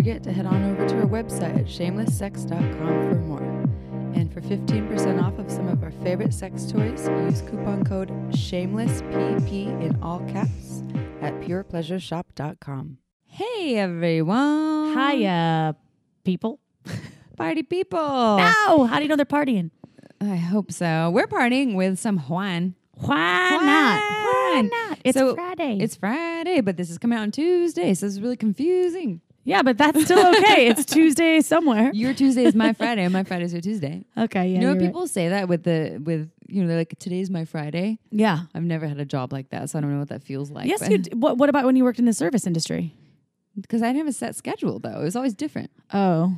Forget to head on over to our website at shamelesssex.com for more. And for 15% off of some of our favorite sex toys, use coupon code SHAMELESSPP in all caps at purepleasureshop.com. Hey everyone! Hiya, people. party people! Ow! How do you know they're partying? I hope so. We're partying with some Juan. Why not? Why Juan. not? It's So, Friday. It's Friday, but this is coming out on Tuesday, so it's really confusing. Yeah, but that's still okay. it's Tuesday somewhere. Your Tuesday is my Friday, and my Friday is your Tuesday. Okay, yeah. you know, you're right. people say that with the with you know, they're like today's my Friday. Yeah. I've never had a job like that, so I don't know what that feels like. yes, you. d- What, what about when you worked in the service industry? because I didn't have a set schedule though. It was always different. Oh.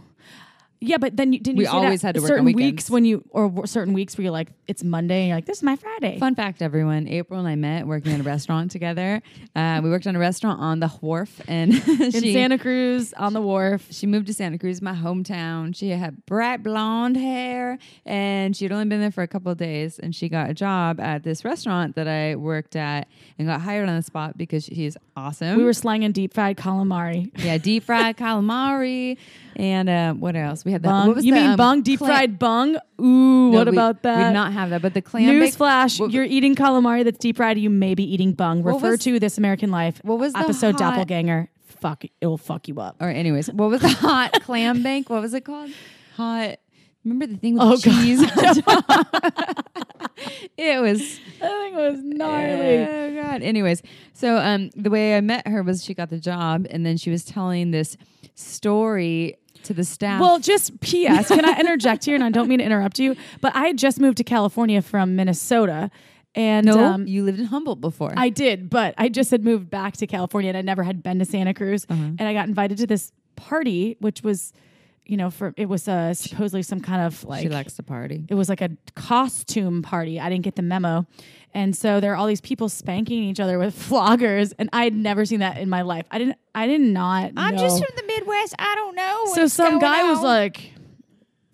Yeah, but then you didn't. We you always had to work on certain weekends. weeks when you or certain weeks where you're like it's Monday and you're like this is my Friday. Fun fact, everyone: April and I met working at a restaurant together. Uh, we worked on a restaurant on the wharf, and in she Santa Cruz on the wharf. she moved to Santa Cruz, my hometown. She had bright blonde hair, and she had only been there for a couple of days. And she got a job at this restaurant that I worked at, and got hired on the spot because she's awesome. We were slanging deep fried calamari. yeah, deep fried calamari, and uh, what else? We had that. Bung. What was you the, mean um, bung? Deep clam- fried bung? Ooh, No, what we- about We that? did not have that, but the clam bake- Newsflash: what- You're eating calamari that's deep fried. You may be eating bung. Refer was- to This American Life. what was the episode hot- Doppelganger? Fuck, it will fuck you up. Or anyways, what was the hot clam bank? What was it called? Hot. Remember the thing with Oh, the cheese? it was That thing was gnarly. Oh god. Anyways, so um, the way I met her was she got the job, and then she was telling this story to the staff. Well, just P.S. Can I interject here? And I don't mean to interrupt you, but I had just moved to California from Minnesota, and no, um, you lived in Humboldt before. I did, but I just had moved back to California, and I never had been to Santa Cruz, and I got invited to this party, which was, you know, for it was uh, supposedly some kind of like she likes to party. it was like a costume party. I didn't get the memo. And so there are all these people spanking each other with floggers, and I had never seen that in my life. I didn't. I did not. I'm know. Just from the Midwest. I don't know. So some guy was like,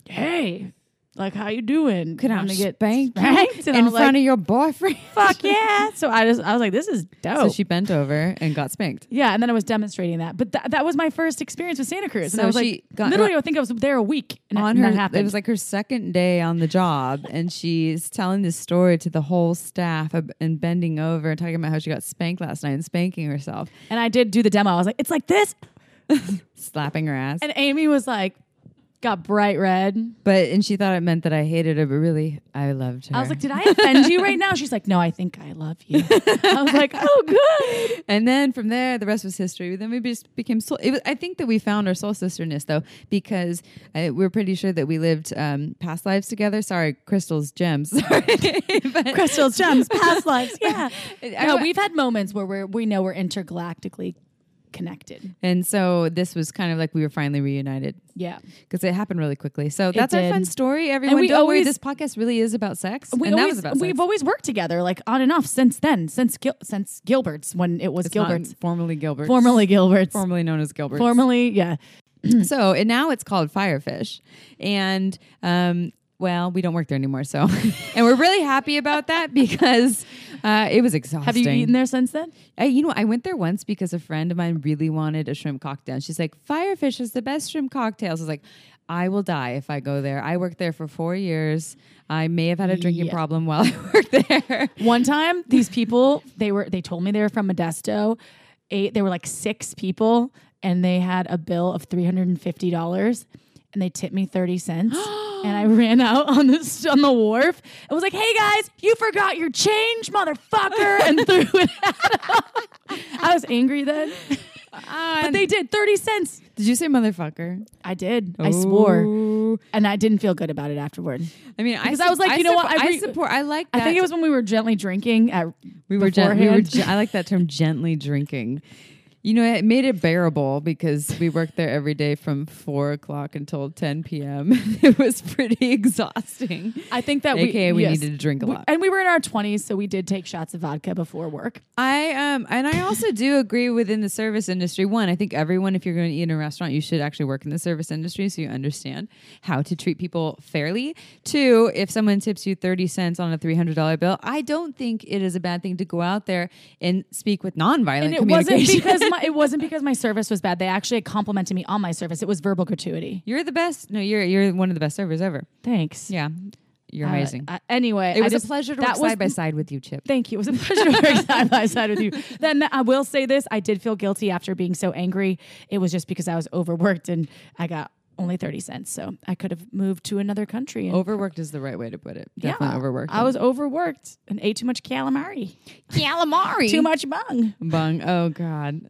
"Hey, like how you doing? "Can I get spanked?" spanked in front like, of your boyfriend?" "Fuck yeah!" So I just I was like, "This is dope." So she bent over and got spanked. yeah, and then I was demonstrating that. But that that was my first experience with Santa Cruz. and I was she like, got- literally, I think I was there a week and on her that happened. it was like her second day on the job and she's telling this story to the whole staff and bending over and talking about how she got spanked last night and spanking herself and I did do the demo. I was like, "It's like this," slapping her ass and Amy was like, got bright red. but and she thought it meant that i hated her but really i loved her I was like, "Did I offend you right now?" She's like, "No, I think I love you." I was like, "Oh, good." and then from there the rest was history then we just became soul it was, i think that we found our soul sisterness though because uh, we're pretty sure that we lived um, past lives together sorry crystals gems sorry Crystals, gems, past lives. Yeah. No, we've had moments where we're, we know we're intergalactically connected. and so this was kind of like we were finally reunited Yeah. because it happened really quickly. So that's our fun story. Everyone, we don't worry, this podcast really is about sex, We and that always, was about sex. we've always worked together, like on and off since then, since Gil- since Gilbert's when it was It's Gilbert's, formerly Gilbert, formerly Gilbert's, formerly known as Gilbert. formerly yeah. so and now it's called Firefish, and um, well, we don't work there anymore. So, and we're really happy about that because uh, it was exhausting. Have you eaten there since then? I, you know, I went there once because a friend of mine really wanted a shrimp cocktail. And she's like, Firefish is the best shrimp cocktails. I was like, I will die if I go there. I worked there for four years. I may have had a drinking Yeah. problem while I worked there. One time, these people they were they told me they were from Modesto. Eight, they were like six people, and they had a bill of three hundred and fifty dollars, and they tipped me thirty cents. and I ran out on the on the wharf and was like, "Hey guys, you forgot your change, motherfucker!" and threw it at them. I was angry then, uh, but they did thirty cents. Did you say motherfucker? I did. I swore, and I didn't feel good about it afterward. I mean, Because I was like, you know what, I I, support. I like. That. I think it was when we were gently drinking at we were. Gen- we were. Gen- I like that term, gently drinking. You know, it made it bearable because we worked there every day from four o'clock until 10 p.m. it was pretty exhausting. I think that AKA, we yes. needed to drink a We- lot. and we were in our 20s, so we did take shots of vodka before work. I um and I also do agree within the service industry. One, I think everyone, if you're going to eat in a restaurant, you should actually work in the service industry so you understand how to treat people fairly. Two, if someone tips you thirty cents on a three hundred dollar bill, I don't think it is a bad thing to go out there and speak with nonviolent And it wasn't communication. because my, it wasn't because my service was bad. They actually complimented me on my service. It was verbal gratuity. you're the best. No, you're you're one of the best servers ever. Thanks. Yeah, you're Uh, amazing. uh, anyway, it I was just- a pleasure to that work was side by side with you, Chip. Thank you. It was a pleasure to work side by side with you. Then I will say this: I did feel guilty after being so angry. It was just because I was overworked and I got only thirty cents, so I could have moved to another country. And Overworked is the right way to put it. Definitely overworked. I was overworked and ate too much calamari, calamari. too much bung. Bung. Oh God.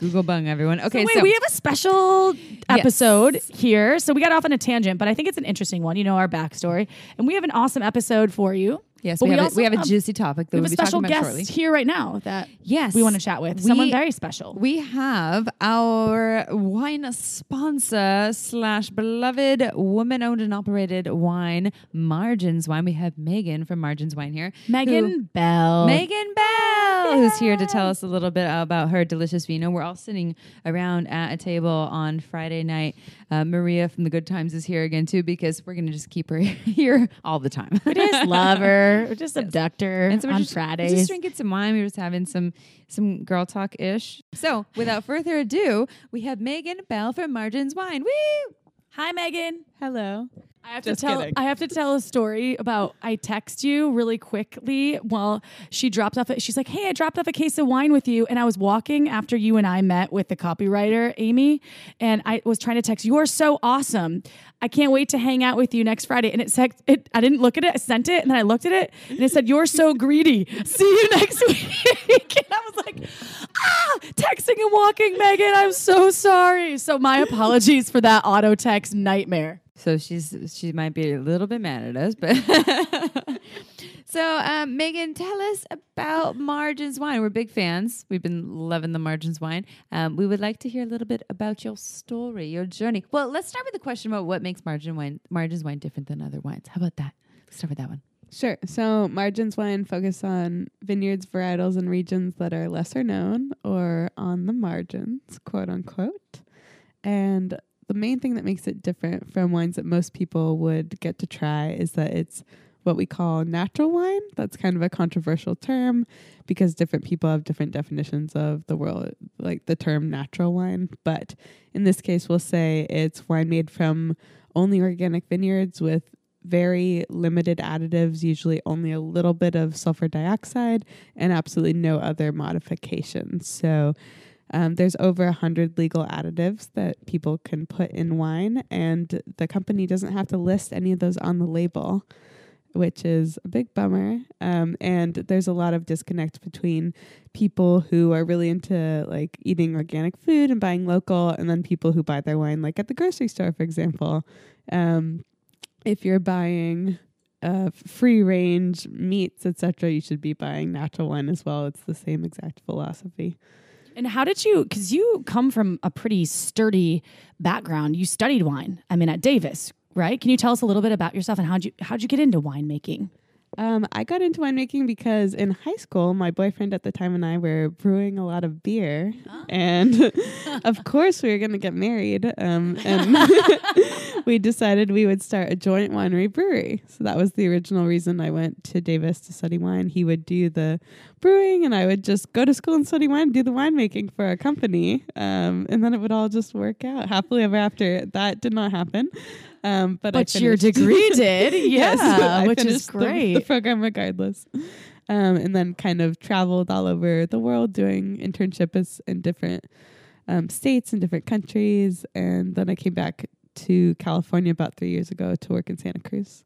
Google bung, everyone. Okay, so wait, so we have a special episode here. So we got off on a tangent, but I think it's an interesting one. You know our backstory, and we have an awesome episode for you. Yes, we, we have, a, we have a juicy topic that We we'll have a be special talking about guest shortly. here right now that Yes, we want to chat with. We- Someone very special. We have our wine sponsor slash beloved woman owned and operated wine, Margins Wine. We have Megan from Margins Wine here. Megan Bell. Megan Bell, who's here to tell us a little bit about her delicious vino. We're all sitting around at a table on Friday night. Uh, Maria from the Good Times is here again too because we're going to just keep her here all the time. We just love her. We just abduct her And so we're on just, we're just drinking some wine. We were just having some some girl talk ish. So without further ado, we have Megan Bell from Margins Wine. Woo! Hi, Megan. Hello. I have Just to tell. kidding. I have to tell a story about. I text you really quickly while she dropped off. She's like, "Hey, I dropped off a case of wine with you," and I was walking after you and I met with the copywriter Amy, and I was trying to text. You are so awesome. I can't wait to hang out with you next Friday. And it said, it, I didn't look at it. I sent it, and then I looked at it, and it said, "You're so greedy. See you next week." and I was like, "Ah, texting and walking, Megan. I'm so sorry." So my apologies for that auto text nightmare. So she's she might be a little bit mad at us, but so um, Megan, tell us about Margins Wine. We're big fans. We've been loving the Margins Wine. Um, we would like to hear a little bit about your story, your journey. Well, let's start with the question about what makes Margin Wine Margins Wine different than other wines. How about that? Let's start with that one. Sure. So Margins Wine focus on vineyards, varietals, and regions that are lesser known or on the margins, quote unquote. And the main thing that makes it different from wines that most people would get to try is that it's what we call natural wine. That's kind of a controversial term because different people have different definitions of the world, like the term natural wine. But in this case, we'll say it's wine made from only organic vineyards with very limited additives, usually only a little bit of sulfur dioxide and absolutely no other modifications. So um, there's over a hundred legal additives that people can put in wine, and the company doesn't have to list any of those on the label, which is a big bummer. Um, and there's a lot of disconnect between people who are really into like eating organic food and buying local, and then people who buy their wine like at the grocery store, for example. Um, if you're buying uh, free range meats, etc., you should be buying natural wine as well. It's the same exact philosophy. And how did you? Because you come from a pretty sturdy background. You studied wine. I mean, at Davis, right? Can you tell us a little bit about yourself and how'd you how'd you get into winemaking? Um, I got into winemaking because in high school, my boyfriend at the time and I were brewing a lot of beer, and of course we were going to get married. Um, and we decided we would start a joint winery brewery. So that was the original reason I went to Davis to study wine. He would do the brewing, and I would just go to school and study wine, do the winemaking for a company, um, and then it would all just work out happily ever after. That did not happen. Um, but But your degree did, Yes, I which is finished the- great. The, program regardless. Um, and then kind of traveled all over the world doing internships in different um, states and different countries. And then I came back to California about three years ago to work in Santa Cruz.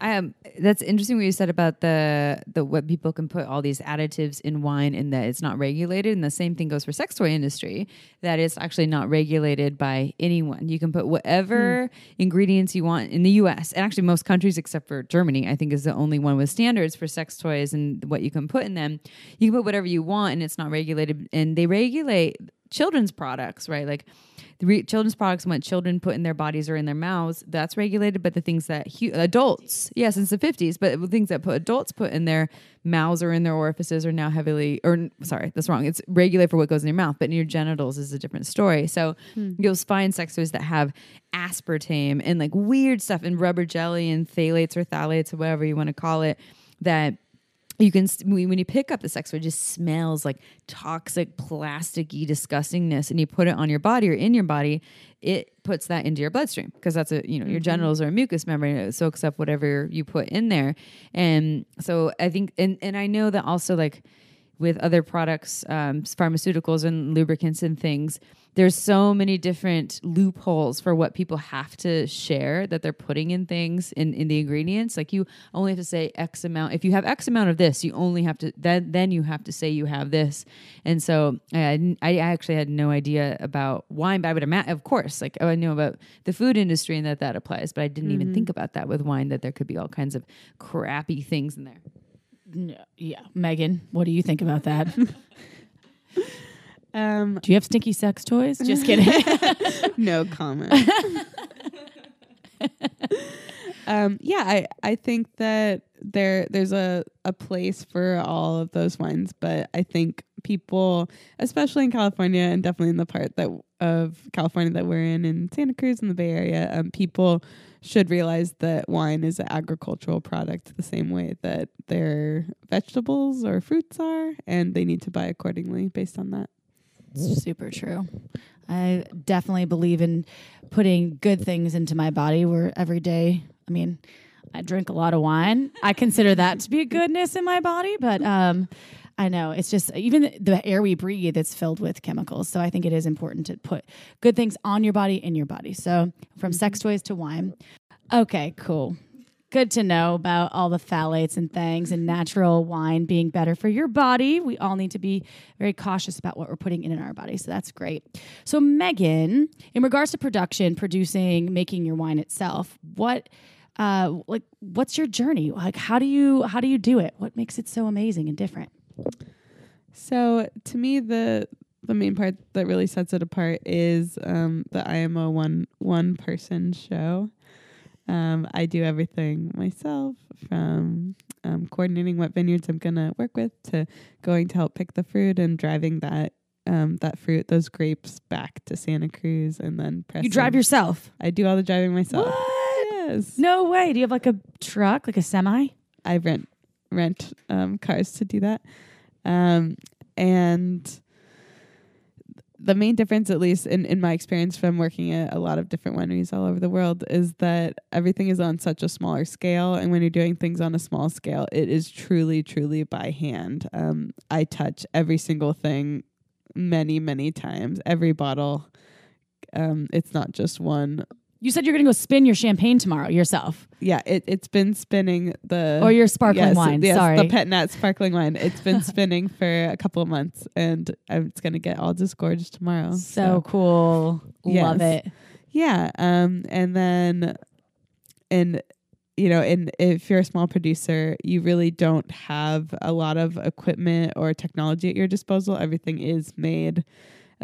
Um, that's interesting what you said about the the what people can put all these additives in wine and that it's not regulated. And the same thing goes for sex toy industry that it's actually not regulated by anyone. You can put whatever ingredients you want in the U.S. and actually most countries except for Germany, I think, is the only one with standards for sex toys and what you can put in them. You can put whatever you want and it's not regulated. And they regulate children's products, right? Like the re- children's products, what children put in their bodies or in their mouths, that's regulated. But the things that hu- adults, yeah, since the 50s, but the things that put adults put in their mouths or in their orifices are now heavily, or sorry, that's wrong. It's regulated for what goes in your mouth, but in your genitals is a different story. So hmm. you'll find sex toys that have aspartame and like weird stuff and rubber jelly and phthalates or phthalates or whatever you want to call it that you can when you pick up the sex toy, it just smells like toxic, plasticky disgustingness, and you put it on your body or in your body, it puts that into your bloodstream because that's a you know your genitals are a mucous membrane, it soaks up whatever you put in there, and so I think and and I know that also like with other products, um, pharmaceuticals and lubricants and things. There's so many different loopholes for what people have to share that they're putting in things in, in the ingredients. Like you only have to say X amount. If you have X amount of this, you only have to then then you have to say you have this. And so I I actually had no idea about wine, but I would imagine, of course, like oh, I know about the food industry and that that applies, but I didn't even mm-hmm. think about that with wine that there could be all kinds of crappy things in there. No, yeah, Megan, what do you think about that? Um, do you have stinky sex toys? Just kidding. no comment. um, yeah, I, I think that there there's a, a place for all of those wines, but I think people, especially in California and definitely in the part that of California that we're in in Santa Cruz in the Bay Area, um, people should realize that wine is an agricultural product the same way that their vegetables or fruits are, and they need to buy accordingly based on that. Super true. I definitely believe in putting good things into my body where every day, I mean, I drink a lot of wine. I consider that to be a goodness in my body, but um I know it's just even the air we breathe it's filled with chemicals. So I think it is important to put good things on your body in your body. So from sex toys to wine. Okay, cool. Good to know about all the phthalates and things and natural wine being better for your body. We all need to be very cautious about what we're putting in, in our body. So that's great. So, Megan, in regards to production, producing, making your wine itself, what uh like what's your journey like how do you how do you do it what makes it so amazing and different So to me, the the main part that really sets it apart is um, the IMO one one person show. Um, I do everything myself, from um, coordinating what vineyards I'm gonna work with to going to help pick the fruit and driving that um, that fruit, those grapes, back to Santa Cruz, and then pressing. you drive yourself I do all the driving myself. what Yes, no way do you have like a truck like a semi I rent rent um, cars to do that. Um, and the main difference, at least in, in my experience from working at a lot of different wineries all over the world, is that everything is on such a smaller scale. And when you're doing things on a small scale, it is truly, truly by hand. Um, I touch every single thing many, many times, every bottle. Um, it's not just one. You said you're gonna go spin your champagne tomorrow yourself Yeah, it, it's been spinning the or your sparkling yes, wine yes, sorry the Pet Nat sparkling wine. It's been spinning for a couple of months, and it's gonna get all disgorged tomorrow. so cool love it yeah, um, and then, and you know, and if you're a small producer, you really don't have a lot of equipment or technology at your disposal. Everything is made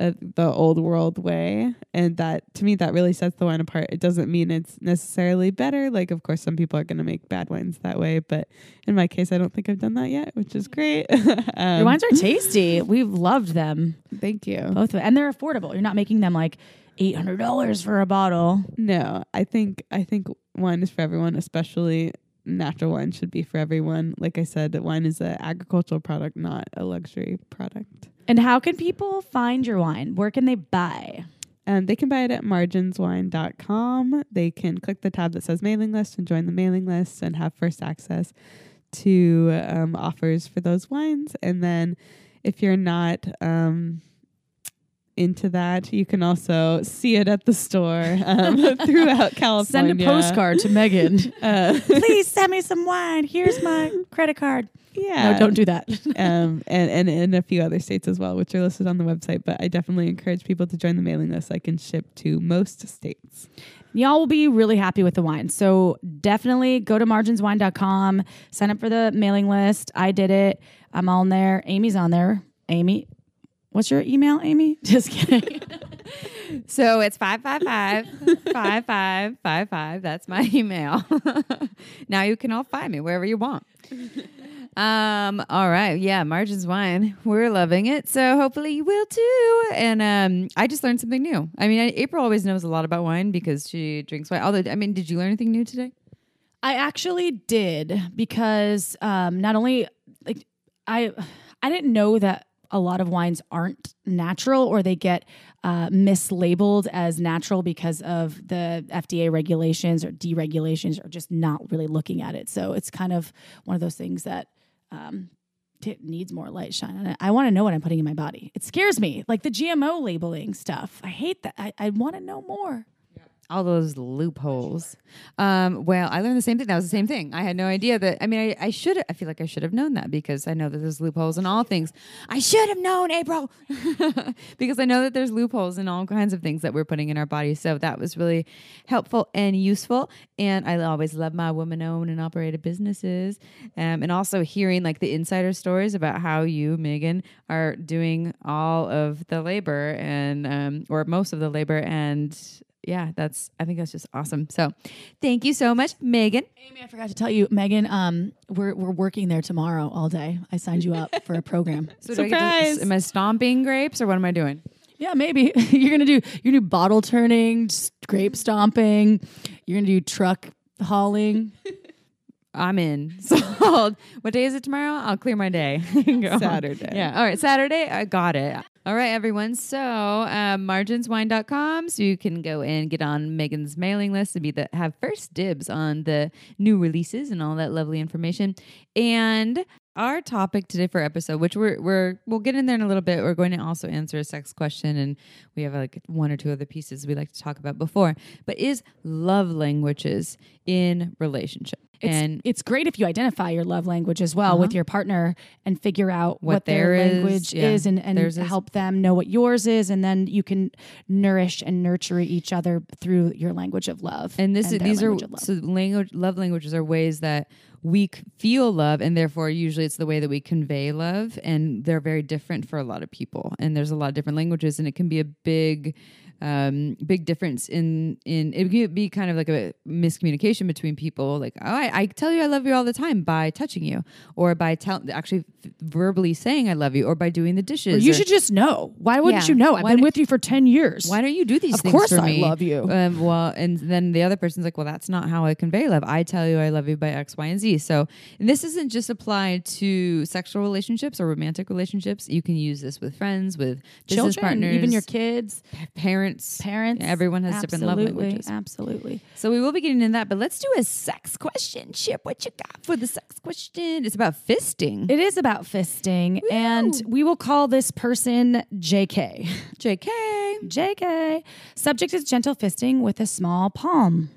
uh, the old world way, and that to me that really sets the wine apart. It doesn't mean it's necessarily better. Like, of course, some people are going to make bad wines that way, but in my case, I don't think I've done that yet, which is great. um, your wines are tasty we've loved them Thank you. both and they're affordable you're not making them like $800 for a bottle No, I think I think wine is for everyone, especially natural wine should be for everyone. Like I said, wine is an agricultural product, not a luxury product. And how can people find your wine? Where can they buy? Um, they can buy it at marginswine.com. They can click the tab that says mailing list and join the mailing list and have first access to um, offers for those wines. And then if you're not um, into that. You can also see it at the store um, throughout California. Send a postcard to Megan. Uh, Please send me some wine. Here's my credit card. Yeah. No, don't do that. um, and, and in a few other states as well, which are listed on the website. But I definitely encourage people to join the mailing list. I can ship to most states. Y'all will be really happy with the wine. So definitely go to marginswine.com, sign up for the mailing list. I did it. I'm on there. Amy's on there. Amy, what's your email, Amy? Just kidding. So it's 555 5555. That's my email. now you can all find me wherever you want. Um, all right. Yeah, Margins Wine. We're loving it. So hopefully you will too. And um, I just learned something new. I mean, April always knows a lot about wine because she drinks wine. Although, I mean, did you learn anything new today? I actually did because um, not only like I I didn't know that a lot of wines aren't natural or they get uh, mislabeled as natural because of the FDA regulations or deregulations or just not really looking at it. So it's kind of one of those things that um, t- needs more light shine on it. I want to know what I'm putting in my body. It scares me, like the GMO labeling stuff. I hate that. I, I want to know more. All those loopholes. Um, well, I learned the same thing. That was the same thing. I had no idea that. I mean, I, I should. I feel like I should have known that because I know that there's loopholes in all things. I should have known, April, because I know that there's loopholes in all kinds of things that we're putting in our bodies. So that was really helpful and useful. And I always love my woman-owned and operated businesses, um, and also hearing like the insider stories about how you, Megan, are doing all of the labor and um, or most of the labor and yeah, that's I think that's just awesome. So thank you so much, Megan. Amy, I forgot to tell you, Megan. Um, we're we're working there tomorrow all day. I signed you up for a program. So do I to- Surprise! am I stomping grapes or what am I doing? yeah, maybe you're gonna do you're gonna do bottle turning, grape stomping. You're gonna do truck hauling. I'm in. Sold. what day is it tomorrow? I'll clear my day. Go. Saturday. Yeah. All right. Saturday. I got it. All right, everyone. So, um, marginswine.com. So you can go and get on Megan's mailing list and be the have first dibs on the new releases and all that lovely information. And our topic today for episode, which we're we're we'll get in there in a little bit. We're going to also answer a sex question, and we have like one or two other pieces we like to talk about before. But is love languages in relationship? It's, and it's great if you identify your love language as well with uh-huh. your partner and figure out what, What their is, language yeah. is and, and help them know what yours is. And then you can nourish and nurture each other through your language of love. and this is these are so language love languages are ways that we feel love and therefore usually it's the way that we convey love and they're very different for a lot of people and there's a lot of different languages and it can be a big um, big difference in in it could be kind of like a miscommunication between people like oh I, I tell you I love you all the time by touching you or by tell actually verbally saying I love you or by doing the dishes you or- should just know. Why wouldn't Yeah. you know? I've been with you for 10 years. why don't you do these Of things course I me? love you. Um, well, and then the other person's like, well, that's not how I convey love. I tell you I love you by X, Y, and Z. So and this isn't just applied to sexual relationships or romantic relationships. You can use this with friends, with business Children, partners, even your kids, parents, parents. Everyone has different love Absolutely, languages. Absolutely. So we will be getting into that, but let's do a sex question. Chip, what you got for the sex question? It's about fisting. It is about fisting, and we will call this person JK. JK. JK. Subject is gentle fisting with a small palm.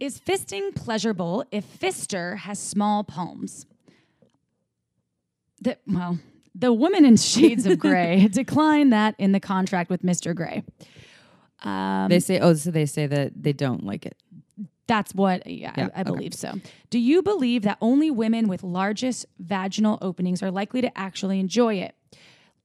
Is fisting pleasurable if fister has small palms? The, well, the woman in shades of gray declined that in the contract with Mr. Grey. Um, They say, oh, so they say that they don't like it. That's what, yeah, Yeah, I, I okay. believe so. Do you believe that only women with largest vaginal openings are likely to actually enjoy it?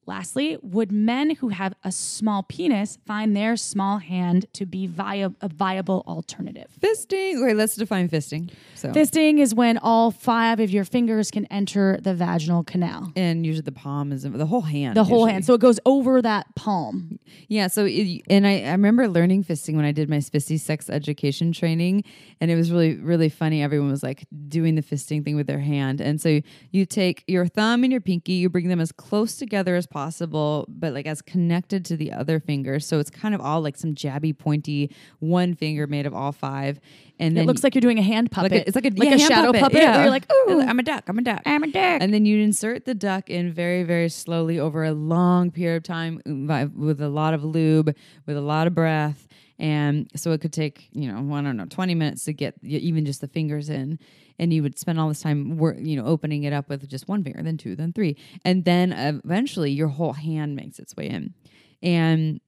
Lastly, would men who have a small penis find their small hand to be via- a viable alternative? Fisting. Wait, let's define fisting. So, Fisting is when all five of your fingers can enter the vaginal canal. and usually the palm is the whole hand. The whole usually. hand. So it goes over that palm. Yeah. So, it, and I, I remember learning fisting when I did my fisty sex education training, and it was really, really funny. Everyone was like doing the fisting thing with their hand. And so you take your thumb and your pinky, you bring them as close together as possible, but like as connected to the other finger. So it's kind of all like some jabby, pointy, one finger made of all five. and It then looks like you're doing a hand like puppet. a, it's like a, like yeah, a shadow puppet. Yeah. where you're like, ooh, I'm a duck. I'm a duck. I'm a duck. And then you'd insert the duck in very, very slowly over a long period of time mm, by- with a lot of lube, with a lot of breath. And so it could take, you know, I don't know, 20 minutes to get even just the fingers in. And you would spend all this time, wor- you know, opening it up with just one finger, then two, then three. And then eventually your whole hand makes its way in. And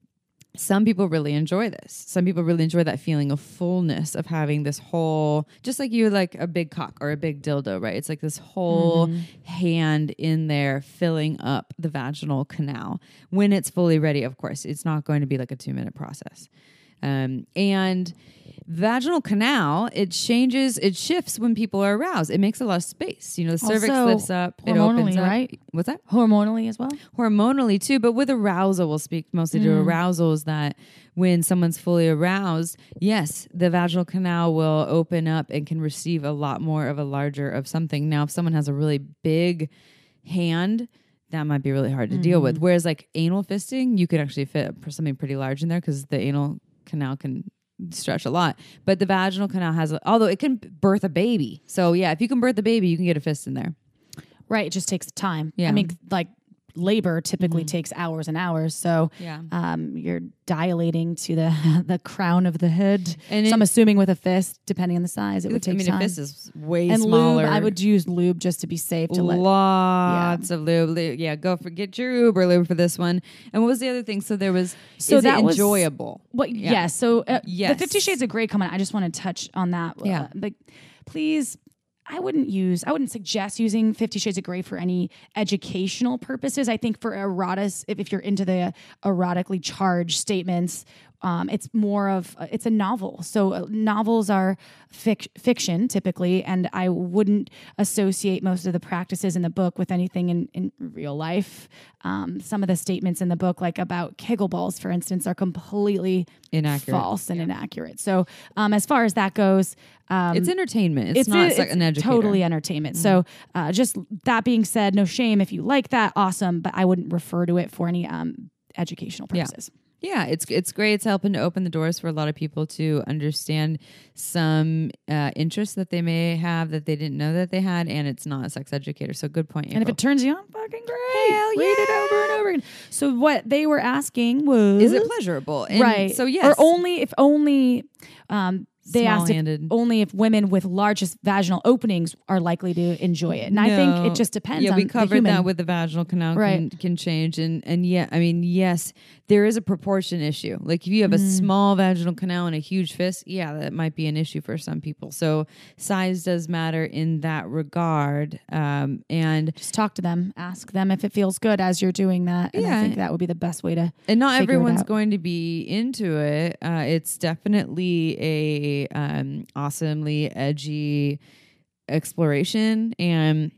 some people really enjoy this. Some people really enjoy that feeling of fullness of having this whole, just like you like a big cock or a big dildo, right? It's like this whole mm-hmm. hand in there filling up the vaginal canal when it's fully ready. Of course, it's not going to be like a two minute process. Um, and vaginal canal, it changes, it shifts when people are aroused. It makes a lot of space. You know, the cervix Also, lifts up, it opens hormonally, up. right? What's that? Hormonally as well. hormonally too, but with arousal, we'll speak mostly to arousals that when someone's fully aroused, yes, the vaginal canal will open up and can receive a lot more of a larger of something. Now, if someone has a really big hand, that might be really hard to deal with. Whereas like anal fisting, you could actually fit something pretty large in there because the anal canal can stretch a lot. But the vaginal canal has, although it can birth a baby. So yeah, if you can birth a baby, you can get a fist in there. Right. It just takes time. Yeah. I mean, like labor typically takes hours and hours. So Yeah. um, you're dilating to the the crown of the head. And so it- I'm assuming with a fist, depending on the size, it would take I mean, time. a fist is way and smaller. lube, I would use lube just to be safe to let. lots of lube. Lu- Yeah, go for get your Uber lube for this one. And what was the other thing? So there was So is that was- enjoyable. What? Yeah. Yeah. So uh, Yes. the Fifty Shades of Grey comment. I just want to touch on that. Yeah. Uh, like, please. I wouldn't use. I wouldn't suggest using Fifty Shades of Grey for any educational purposes. I think for erotis, if, if you're into the erotically charged statements, um, it's more of it's a novel. So uh, novels are fic- fiction typically, and I wouldn't associate most of the practices in the book with anything in, in real life. Um, some of the statements in the book, like about Kegel balls, for instance, are completely Inaccurate. false and inaccurate. So um, as far as that goes, um, It's entertainment. It's, not a- like an educator. Mm-hmm. totally entertainment. So uh, just that being said, no shame if you like that, awesome. But I wouldn't refer to it for any um, educational purposes. Yeah, it's it's great. It's helping to open the doors for a lot of people to understand some uh, interests that they may have that they didn't know that they had, and it's not a sex educator. So good point. And if it turns you on, fucking great. Hell Read it yeah. over and over again. So what they were asking was is it pleasurable? And right. So yes, Or only if only um, they asked if only if women with largest vaginal openings are likely to enjoy it. And I think it just depends Yeah, on we the covered that with the vaginal canal Right. can change, and and yeah, I mean, yes, there is a proportion issue. Like if you have a Mm. small vaginal canal and a huge fist, yeah, that might be an issue for some people. So size does matter in that regard, um, and just talk to them, ask them if it feels good as you're doing that. And Yeah. I think that would be the best way to and not everyone's going to be into it. Uh, it's definitely a um, awesomely edgy exploration, and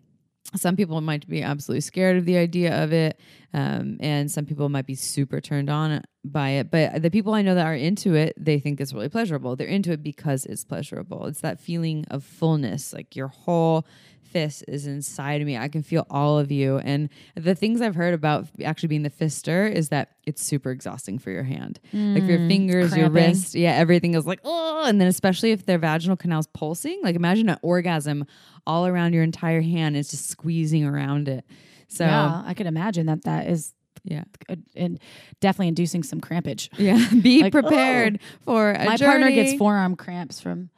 some people might be absolutely scared of the idea of it, um, and some people might be super turned on by it. But the people I know that are into it, they think it's really pleasurable. They're into it because it's pleasurable. It's that feeling of fullness, like your whole fist is inside of me. I can feel all of you. And the things I've heard about actually being the fister is that it's super exhausting for your hand. like your fingers, your Mm, wrist, yeah, everything is like, oh, and then especially if their vaginal canal's pulsing, like imagine an orgasm all around your entire hand. It's just squeezing around it. So yeah, I could imagine that that is yeah. and definitely inducing some crampage. Yeah. Be Like, prepared for a My partner gets forearm cramps from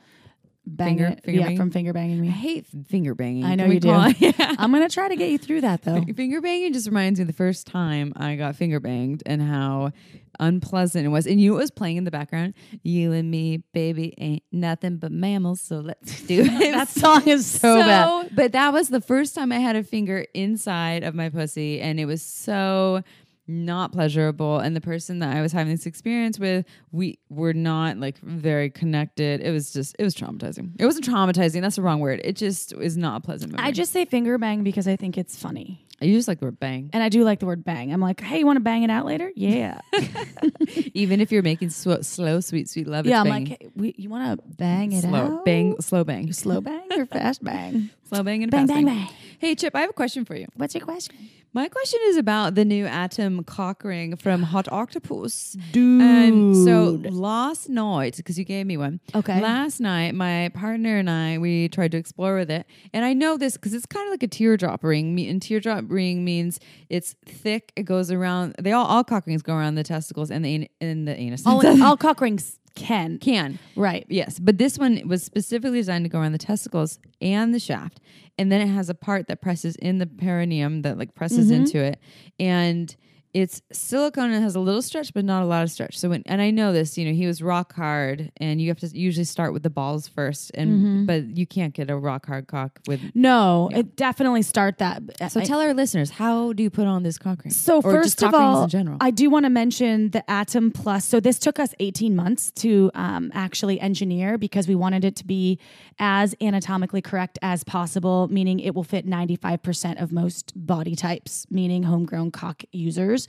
banging Finger- it- finger yeah, banging? from finger banging me. I hate finger banging. I know you do. Yeah. I'm gonna try to get you through that though. Finger banging just reminds me of the first time I got finger banged and how unpleasant it was. And you know what was playing in the background? You and me, baby, ain't nothing but mammals, so let's do it. that song is so, bad. But that was the first time I had a finger inside of my pussy, and it was so not pleasurable. And the person that I was having this experience with, we were not like very connected. It was just, it was traumatizing. It wasn't traumatizing. That's the wrong word. It just is not a pleasant memory. I just say finger bang because I think it's funny. I just like the word bang. And I do like the word bang. I'm like, hey, you want to bang it out later? Yeah. Even if you're making sw- slow, sweet, sweet love, yeah, I'm banging. like, hey, we, you want to bang it slow out? bang, slow bang, Slow bang or fast bang? slow bang, and bang, fast bang, bang. Hey, Chip, I have a question for you. What's your question? My question is about the new Atom cock ring from Hot Octopuss. Dude. Um, so last night, because you gave me one. Okay. Last night, my partner and I we tried to explore with it, and I know this because it's kind of like a teardrop ring. And teardrop ring means it's thick. It goes around. They all all cock rings go around the testicles and the an- and the anus. all, all cock rings can. can Right. Yes, but this one was specifically designed to go around the testicles and the shaft, and then it has a part that presses in the perineum that like presses Mm-hmm. into it, and it's silicone and has a little stretch, but not a lot of stretch. So when and I know this, you know, he was rock hard, and you have to usually start with the balls first, and Mm-hmm. but you can't get a rock hard cock with. No, it definitely start that. So I- tell our listeners how do you put on this cock ring? So or first of all, in general. I do want to mention the Atom Plus. So this took us 18 months to um, actually engineer because we wanted it to be as anatomically correct as possible, meaning it will fit 95% of most body types, meaning homegrown cock users.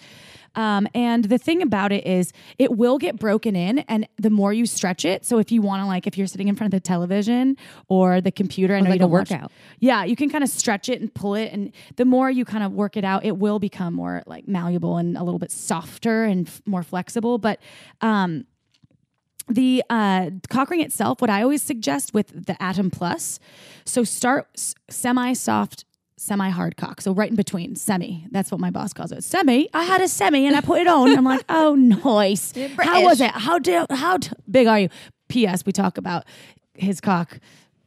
Um, and the thing about it is, it will get broken in, and the more you stretch it. So if you want to, like, if you're sitting in front of the television or the computer, I know like you a don't watch- workout. yeah, you can kind of stretch it and pull it, and the more you kind of work it out, it will become more like malleable and a little bit softer and f- more flexible. But um, the uh, cock ring itself, what I always suggest with the Atom Plus, so start s- semi-soft, semi-hard cock. So right in between, semi. That's what my boss calls it. Semi. I had a semi and I put it on. I'm like, oh, nice. How was it? How do, how t- big are you? P.S. We talk about his cock.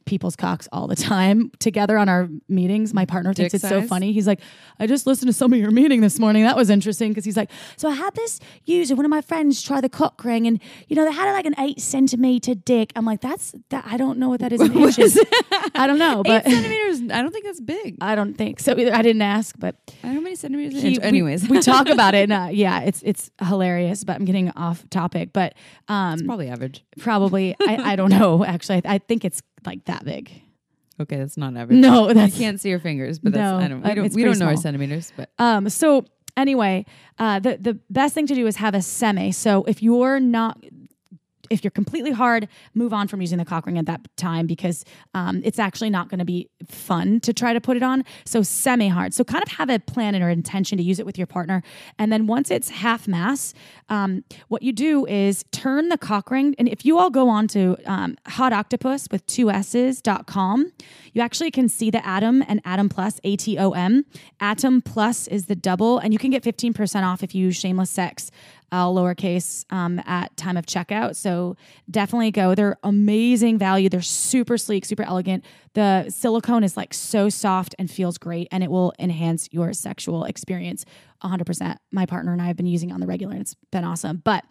People's cocks all the time together on our meetings. My partner thinks Dick it's so funny. He's like, I just listened to some of your meeting this morning. That was interesting because he's like, so I had this user, one of my friends, try the cock ring, and you know they had like an eight centimeter dick. I'm like, that's that. I don't know what that is in inches. I don't know, but Eight centimeters. I don't think that's big. I don't think so. Either. I didn't ask, but I don't know how many centimeters. he- we- Anyways, we, talk about it. And, uh, yeah, it's it's hilarious. But I'm getting off topic. But um, probably average. probably I, I don't know. Actually, I, I think it's like that big. Okay, that's not average. No, you that's can't see your fingers, but that's No, I don't. We uh, don't, we don't know our centimeters, but Um, so anyway, uh, the the best thing to do is have a semi. So if you're not if you're completely hard, move on from using the cock ring at that time because um, it's actually not going to be fun to try to put it on. So semi hard. So kind of have a plan and or intention to use it with your partner, and then once it's half mass, um, what you do is turn the cock ring. And if you all go on to um, Hot Octopuss with two you actually can see the Atom and Atom Plus A T O M. Atom Plus is the double, and you can get fifteen percent off if you use Shameless Sex all lowercase um, at time of checkout. So definitely go. They're amazing value. They're super sleek, super elegant. The silicone is like so soft and feels great, and it will enhance your sexual experience 100%. My partner and I have been using it on the regular, and it's been awesome. But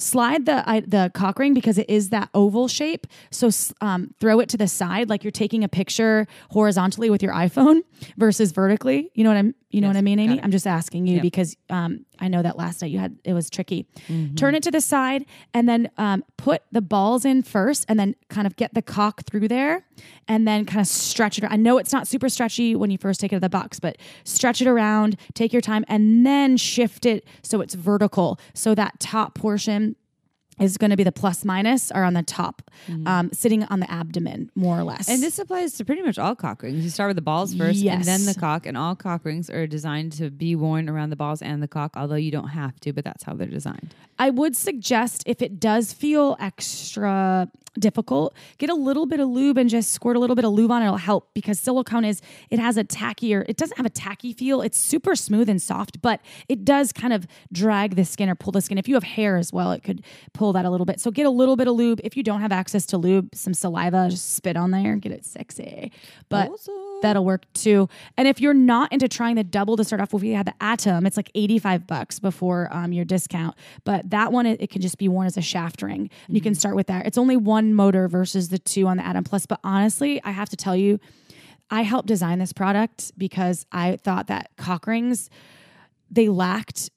slide the I, the cock ring because it is that oval shape. So um, throw it to the side like you're taking a picture horizontally with your iPhone versus vertically. You know what I'm. You know Yes, what I mean, Amy? I'm just asking you Yep. because um, I know that last night you had it was tricky. Mm-hmm. Turn it to the side and then um, put the balls in first, and then kind of get the cock through there, and then kind of stretch it. I know it's not super stretchy when you first take it out of the box, but stretch it around, take your time, and then shift it so it's vertical. So that top portion is going to be the plus minus or on the top, um, sitting on the abdomen, more or less. Mm-hmm. and this applies to pretty much all cock rings. You start with the balls first, and then the cock. And all cock rings are designed to be worn around the balls and the cock. Although you don't have to, but that's how they're designed. I would suggest if it does feel extra difficult, get a little bit of lube and just squirt a little bit of lube on it. It'll help because silicone is it has a tackier. It doesn't have a tacky feel. It's super smooth and soft, but it does kind of drag the skin or pull the skin. If you have hair as well, it could pull that a little bit. So get a little bit of lube. If you don't have access to lube, some saliva, just spit on there, get it sexy. But that'll work too. And if you're not into trying the double to start off with, we had the Atom. It's like 85 bucks before um, your discount. But that one, it, it can just be worn as a shaft ring. And you can start with that. It's only one motor versus the two on the Atom Plus. But honestly, I have to tell you, I helped design this product because I thought that cock rings, they lacked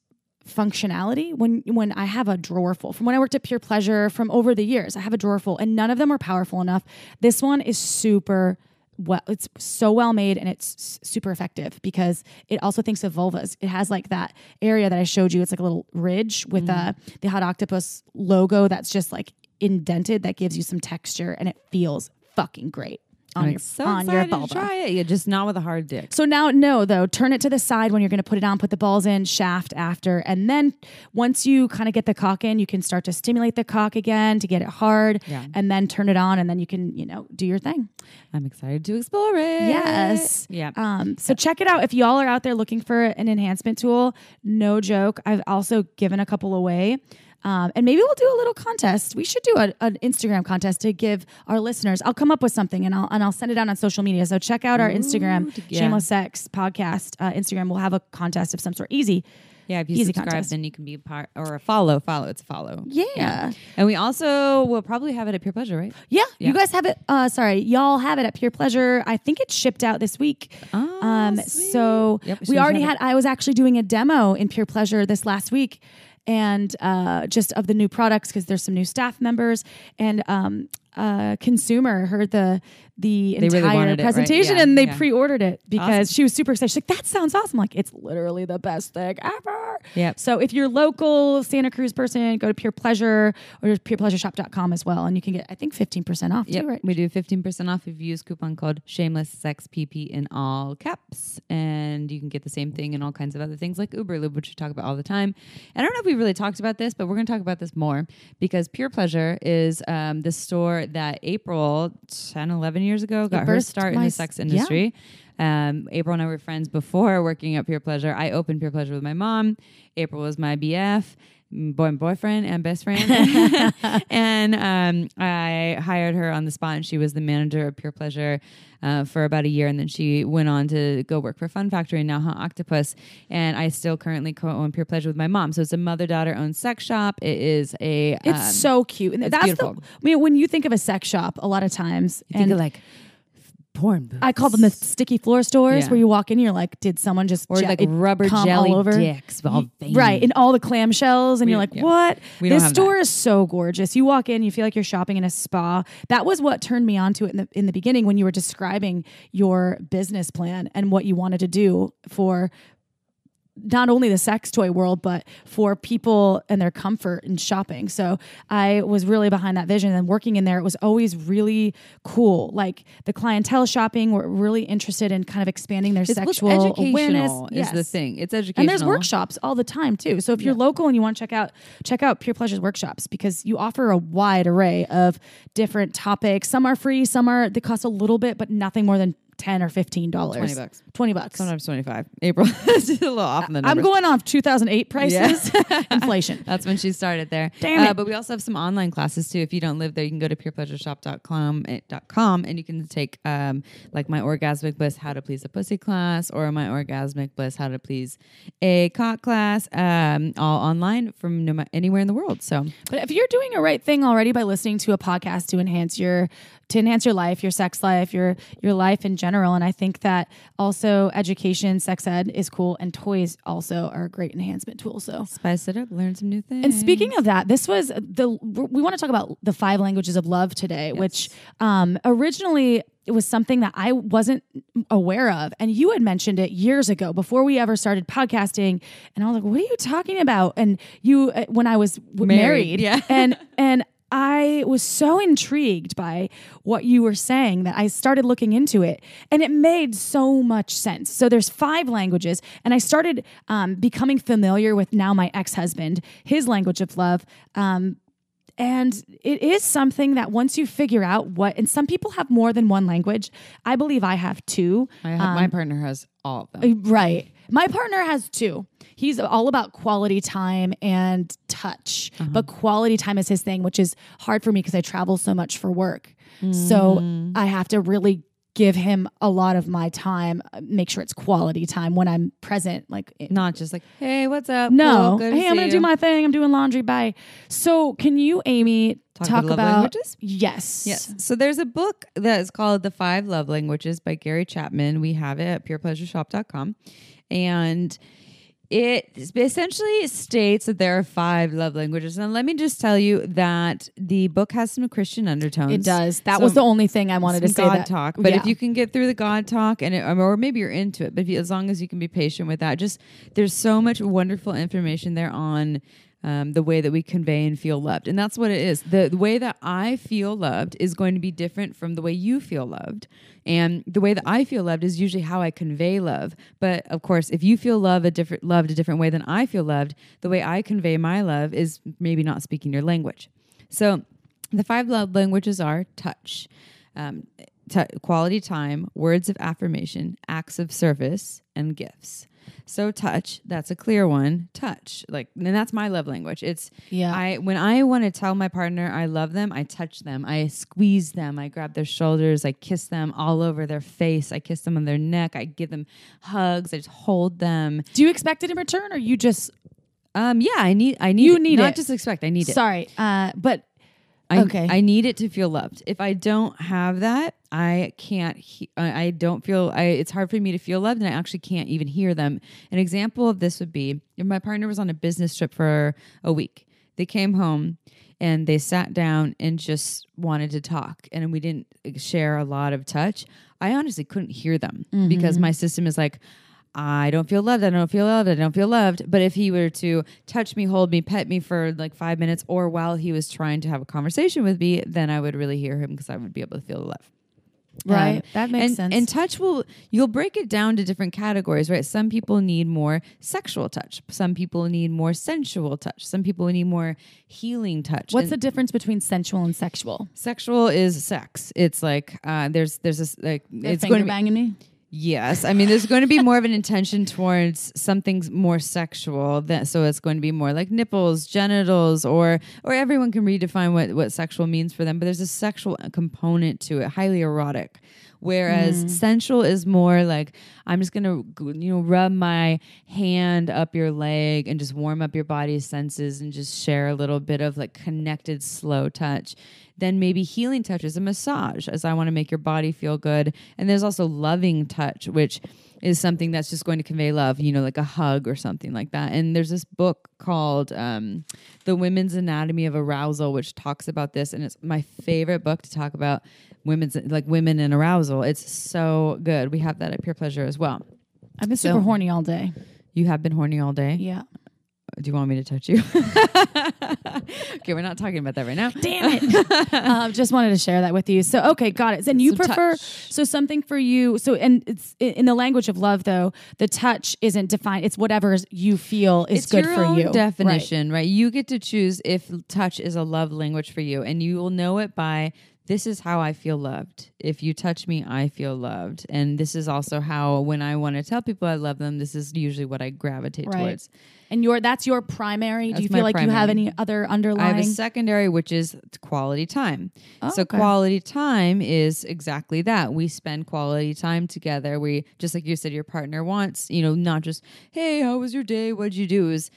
functionality when when I have a drawer full. From when I worked at Pure Pleasure from over the years I have a drawer full and none of them are powerful enough. This one is super well it's so well made and it's super effective because it also thinks of vulvas. It has like that area that I showed you. It's like a little ridge with uh, the hot octopuss logo that's just like indented that gives you some texture and it feels fucking great on I'm your so on your to try it. Yeah, just not with a hard dick. So now, no, though, turn it to the side when you're going to put it on, put the balls in, shaft after. And then once you kind of get the cock in, you can start to stimulate the cock again to get it hard Yeah. and then turn it on. And then you can, you know, do your thing. I'm excited to explore it. Yes. Yeah. Um, so check it out. If y'all are out there looking for an enhancement tool, no joke. I've also given a couple away. Um, and maybe we'll do a little contest. We should do a, an Instagram contest to give our listeners. I'll come up with something and I'll and I'll send it out on social media. So check out our Instagram, yeah. Shameless Sex Podcast uh, Instagram. We'll have a contest of some sort. Easy. Yeah, if you Easy subscribe, contest. then you can be a part or a follow. Follow, it's a follow. Yeah. And we also will probably have it at Pure Pleasure, right? Yeah, Yeah. you guys have it. Uh, sorry, y'all have it at Pure Pleasure. I think it shipped out this week. Oh, um, sweet. so Yep, we already had. I was actually doing a demo in Pure Pleasure this last week, and uh, just of the new products because there's some new staff members. And um, uh, consumer heard the the They really entire it, right? presentation Yeah, and they yeah. pre-ordered it because Awesome. she was super excited. She's like, "That sounds awesome!" Like it's literally the best thing ever. Yeah. So if you're local Santa Cruz person, go to Pure Pleasure or purepleasureshop.com as well, and you can get I think 15% off too, right? We do 15% off if you use coupon code shameless sex pp in all caps. And you can get the same thing and all kinds of other things like Uber Lube, which we talk about all the time. And I don't know if we really talked about this, but we're going to talk about this more because Pure Pleasure is um, the store that April 10, 11 years ago got her start in the sex yeah. industry. Um, April and I were friends before working at Pure Pleasure. I opened Pure Pleasure with my mom. April was my BF, boy, boyfriend, and best friend. and um, I hired her on the spot, and she was the manager of Pure Pleasure uh, for about a year. And then she went on to go work for Fun Factory and now Hot Octopuss. And I still currently co own Pure Pleasure with my mom. So it's a mother daughter owned sex shop. It is a. It's um, so cute. And it's that's beautiful. the I mean, when you think of a sex shop, a lot of times you think and of like porn booths. I call them the sticky floor stores Yeah. where you walk in, you're like, did someone just or je- like it rubber jelly all over? dicks, all Y- veiny. Right, and all the clamshells, and We- you're like, yeah. "What?" We don't this have that. store is so gorgeous. You walk in, you feel like you're shopping in a spa. That was what turned me onto it in the in the beginning when you were describing your business plan and what you wanted to do for not only the sex toy world, but for people and their comfort and shopping. So I was really behind that vision and working in there. It was always really cool. Like the clientele shopping were really interested in kind of expanding their It's sexual awareness. is the thing. It's educational. And there's workshops all the time too. So if you're local and you want to check out check out Pure Pleasures workshops because you offer a wide array of different topics. Some are free, some are they cost a little bit, but nothing more than ten or fifteen dollars. 20 bucks. Twenty bucks. Sometimes 25. April is a little off in the I'm going off 2008 prices, inflation. That's when she started there. Damn Uh, it. but we also have some online classes too. If you don't live there, you can go to purepleasureshop.com eh, com, and you can take um, like my orgasmic bliss how to please a pussy class or my orgasmic bliss how to please a cock class um, all online from no anywhere in the world. So But if you're doing a right thing already by listening to a podcast to enhance your to enhance your life, your sex life, your your life in general, and I think that also education, sex ed is cool, and toys also are a great enhancement tool. So. spice it up, learn some new things. And speaking of that, this was the we want to talk about the five languages of love today, which um, originally it was something that I wasn't aware of, and you had mentioned it years ago before we ever started podcasting, and I was like, "What are you talking about?" And you, uh, when I was w- Married, married, yeah. and and I was so intrigued by what you were saying that I started looking into it and it made so much sense. So there's five languages, and I started um, becoming familiar with now my ex husband, his language of love. Um, and it is something that once you figure out what, and some people have more than one language. I believe I have two. I have, my partner has all of them. Right. My partner has two. He's all about quality time and touch, Uh-huh. but quality time is his thing, which is hard for me because I travel so much for work. So Mm. I have to really give him a lot of my time, uh, make sure it's quality time when I'm present. Like, Not just like, hey, what's up? no, Cool, hey, I'm going to you. do my thing. I'm doing laundry. Bye. So, can you, Amy, Talk talk, about love about languages? Yes. Yes. So there's a book that is called The Five Love Languages by Gary Chapman. We have it at purepleasureshop.com. And it essentially states that there are five love languages. And let me just tell you that the book has some Christian undertones. It does. That So was the only thing I wanted to say. God that, talk. But if you can get through the God talk, and it, or maybe you're into it, but if you, as long as you can be patient with that, just there's so much wonderful information there on um, the way that we convey and feel loved. And that's what it is. The, the way that I feel loved is going to be different from the way you feel loved. And the way that I feel loved is usually how I convey love. But of course, if you feel love a different loved a different way than I feel loved, the way I convey my love is maybe not speaking your language. So the five love languages are touch, um, t- quality time, words of affirmation, acts of service, and gifts. So touch, that's a clear one. Touch, like, and that's my love language. It's Yeah. I when I want to tell my partner I love them, I touch them, I squeeze them, I grab their shoulders, I kiss them all over their face, I kiss them on their neck, I give them hugs, I just hold them. Do you expect it in return, or you just Um, yeah, I need, I need, You it. need not it. just expect, I need it. sorry? Uh, but I, Okay. I need it to feel loved. If I don't have that, I can't. He- I I don't feel. I. It's hard for me to feel loved, and I actually can't even hear them. An example of this would be if my partner was on a business trip for a week. They came home and they sat down and just wanted to talk, and we didn't share a lot of touch. I honestly couldn't hear them because mm-hmm. my system is like. I don't feel loved. I don't feel loved. I don't feel loved. But if he were to touch me, hold me, pet me for like five minutes, or while he was trying to have a conversation with me, then I would really hear him because I would be able to feel the love. right, Um, that makes and, sense. And touch will you'll break it down to different categories, right? Some people need more sexual touch. Some people need more sensual touch. Some people need more healing touch. What's And the difference between sensual and sexual? sexual is sex. It's like uh, there's there's this like it's finger going to be banging me. Yes, I mean there's going to be more of an intention towards something more sexual. That so it's going to be more like nipples, genitals, or or everyone can redefine what what sexual means for them. But there's a sexual component to it, highly erotic. Whereas mm. sensual is more like I'm just gonna you know rub my hand up your leg and just warm up your body's senses and just share a little bit of like connected slow touch then maybe healing touch is a massage as I want to make your body feel good. And there's also loving touch, which is something that's just going to convey love, you know, like a hug or something like that. And there's this book called um, The Women's Anatomy of Arousal, which talks about this. And it's my favorite book to talk about women's like women and arousal. It's so good. We have that at Pure Pleasure as well. I've been So- super horny all day. You have been horny all day. Yeah. Do you want me to touch you? okay, we're not talking about that right now. Damn it. um, just wanted to share that with you. So, okay, got it. Then you prefer, touch. so something for you. So, and it's in the language of love, though, the touch isn't defined. It's whatever you feel is it's good for you. Right. definition right. you get to choose if touch is a love language for you and you will know it by this is how i feel loved if you touch me i feel loved and this is also how when i want to tell people i love them this is usually what i gravitate Right. towards And your that's your primary. Do you feel like you have any other underlying? I have a secondary, which is quality time. Oh, so okay. quality time is exactly that. We spend quality time together. We just like you said, your partner wants, you know, not just, hey, how was your day? What'd you do? Is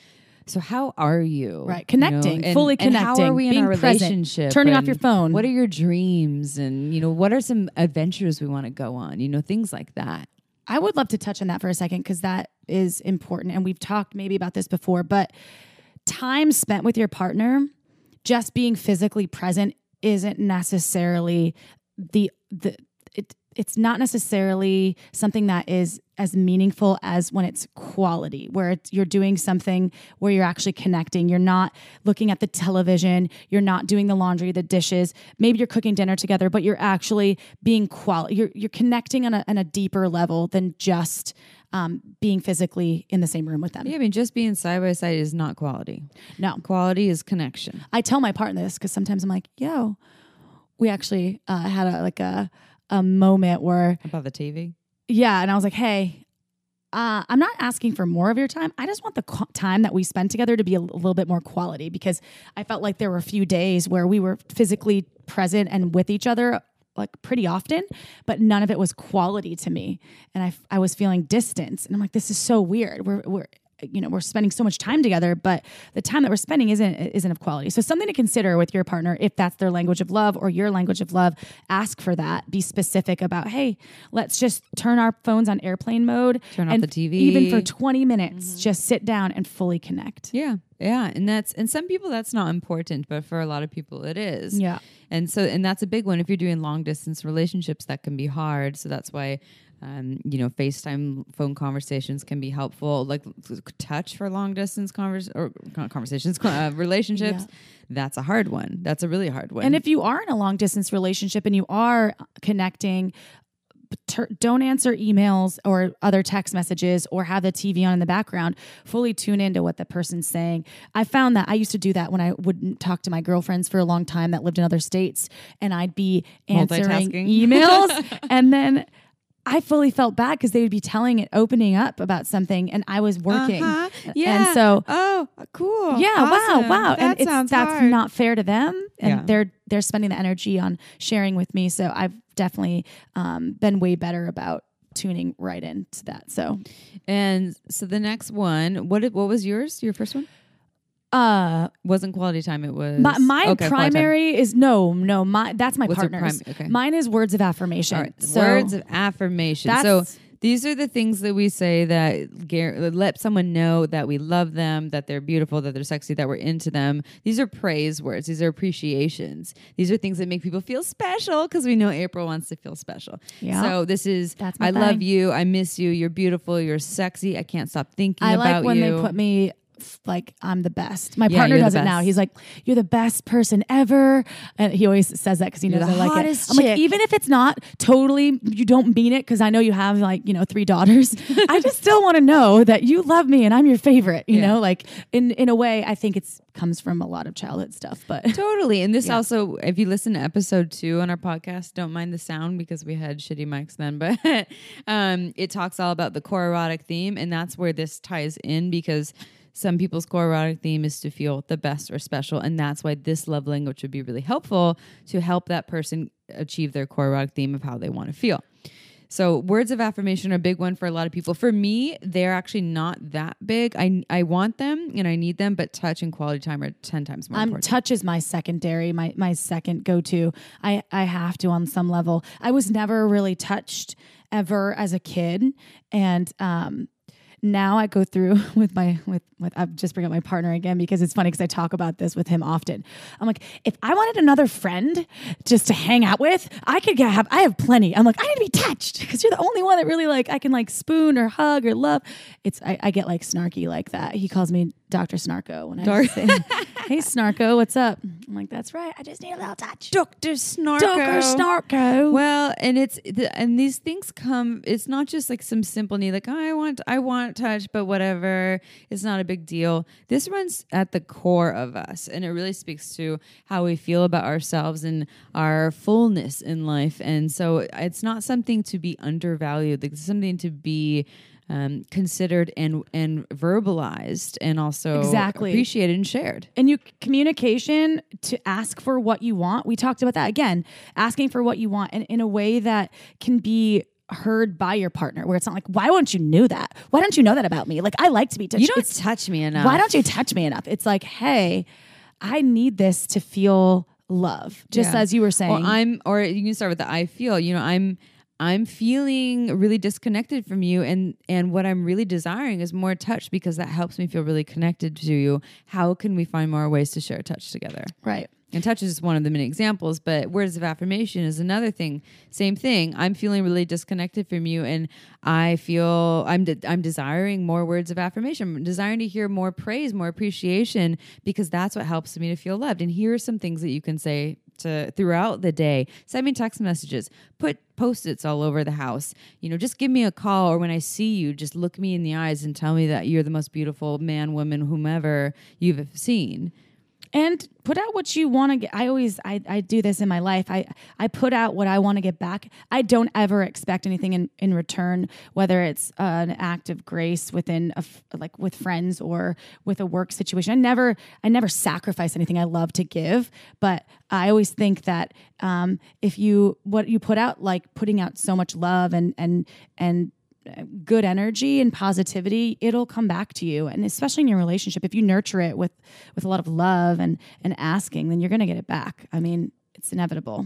so how are you? Right. You know, Connecting, and- fully and How are connecting, we in our present, relationship? turning off your phone. What are your dreams? And you know, what are some adventures we want to go on? You know, things like that. I would love to touch on that for a second because that is important. And we've talked maybe about this before, but time spent with your partner, just being physically present, isn't necessarily the the it it's not necessarily something that is as meaningful as when it's quality where it's, you're doing something where you're actually connecting you're not looking at the television you're not doing the laundry the dishes maybe you're cooking dinner together but you're actually being quality you're, you're connecting on a, on a deeper level than just um, being physically in the same room with them Yeah, I mean, just being side by side is not quality. no Quality is connection. I tell my partner this because sometimes I'm like, yo, we actually uh, had a like a a moment where About the TV. Yeah, and I was like, hey. Uh, I'm not asking for more of your time. I just want the time that we spend together to be a, l- little bit more quality because I felt like there were a few days where we were physically present and with each other like pretty often, but none of it was quality to me. And I, I was feeling distance. And I'm like, this is so weird. We're, we're, you know, we're spending so much time together, but the time that we're spending isn't isn't of quality. So something to consider with your partner if that's their language of love or your language of love. Ask for that. Be specific about, hey, let's just turn our phones on airplane mode. Turn off the TV. even for 20 minutes. Mm-hmm. Just sit down and fully connect. Yeah, yeah, and that's and some people that's not important, but for a lot of people it is. Yeah. and so and that's a big one. If you're doing long distance relationships, that can be hard. So that's why Um, you know, FaceTime phone conversations can be helpful. Like touch for long distance convers or conversations, uh, relationships. Yeah. That's a hard one. That's a really hard one. And if you are in a long distance relationship and you are connecting, ter- don't answer emails or other text messages or have the TV on in the background. Fully tune into what the person's saying. I found that I used to do that when I wouldn't talk to my girlfriends for a long time that lived in other states, and I'd be answering emails, and then. I fully felt bad because they would be telling it, opening up about something, and I was working. Uh-huh. And so oh, cool. yeah, Awesome. wow, wow. That and it's sounds that's hard. not fair to them. And Yeah. they're they're spending the energy on sharing with me. So I've definitely um, been way better about tuning right into that. So And so the next one, what what was yours? Your first one uh wasn't quality time. It was my, my Okay, primary is no, no, my that's my What's your partner's. prim- okay. Mine is words of affirmation. All right, So words of affirmation. So that's- these are the things that we say that gar- let someone know that we love them, that they're beautiful, that they're sexy, that we're into them. These are praise words. These are appreciations. These are things that make people feel special because we know April wants to feel special. Yeah. So this is That's my I love thing. you. I miss you. You're beautiful. You're sexy. I can't stop thinking I about like when you. they put me like I'm the best. My Yeah, partner does it now. He's like, "You're the best person ever," and he always says that because he knows I like it. hottest I'm like, even if it's not totally, you don't mean it because I know you have like you know three daughters. I just still want to know that you love me and I'm your favorite. You Yeah. know, like in in a way, I think it's comes from a lot of childhood stuff, but. Totally. And this Yeah. also, if you listen to episode two on our podcast, don't mind the sound because we had shitty mics then, but um, it talks all about the core erotic theme. And that's where this ties in because some people's core erotic theme is to feel the best or special. And that's why this love language would be really helpful to help that person achieve their core erotic theme of how they want to feel. So words of affirmation are a big one for a lot of people. For me, they're actually not that big. I I want them and I need them, but touch and quality time are ten times more Um, important. touch is my secondary, my my second go to. I I have to on some level. I was never really touched ever as a kid, and um, now I go through with my with with I just bring up my partner again because it's funny because I talk about this with him often. I'm like, if I wanted another friend just to hang out with, I could get have I have plenty. I'm like, I need to be touched because you're the only one that really like I can like spoon or hug or love. It's I, I get like snarky like that. He calls me Dr. Snarko when I Dar- say, "Hey Snarko, what's up?" I'm like, "That's right. I just need a little touch." Dr. Snarko. Dr. Snarko. Well, and it's the, and these things come. It's not just like some simple need, like oh, I want I want touch, but whatever. It's not a big deal. This runs at the core of us, and it really speaks to how we feel about ourselves and our fullness in life. And so it's not something to be undervalued. Like, It's something to be. Um, considered and and verbalized and also Exactly. appreciated and shared. and you communication to ask for what you want. We talked about that again, asking for what you want and in a way that can be heard by your partner where it's not like why won't you know that why don't you know that about me like i like to be touched You don't It's- touch me enough. why don't you touch me enough it's like hey i need this to feel love just Yeah. as you were saying Well, I'm, or you can start with the I feel. You know, I'm, I'm feeling really disconnected from you, and and what I'm really desiring is more touch because that helps me feel really connected to you. How can we find more ways to share touch together? right And touch is one of the many examples, but words of affirmation is another thing. Same thing. I'm feeling really disconnected from you, and I feel I'm de- I'm desiring more words of affirmation. I'm desiring to hear more praise, more appreciation, because that's what helps me to feel loved. And here are some things that you can say to throughout the day. Send me text messages. Put post-its all over the house. You know, just give me a call, or when I see you, just look me in the eyes and tell me that you're the most beautiful man, woman, whomever you've seen. And put out what you want to get i always I, I do this in my life. I i put out what i want to get back. I don't ever expect anything in in return whether it's uh, an act of grace within a f- like with friends or with a work situation. I never i never sacrifice anything i love to give but i always think that um, if you what you put out like putting out so much love and and and good energy and positivity it'll come back to you and especially in your relationship if you nurture it with with a lot of love and and asking then you're going to get it back i mean it's inevitable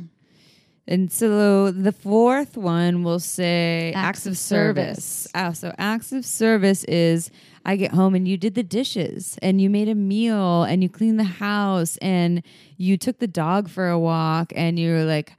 And so the fourth one will say acts, Acts of of service. service. Oh, so acts of service is I get home and you did the dishes and you made a meal and you cleaned the house and you took the dog for a walk and you were like,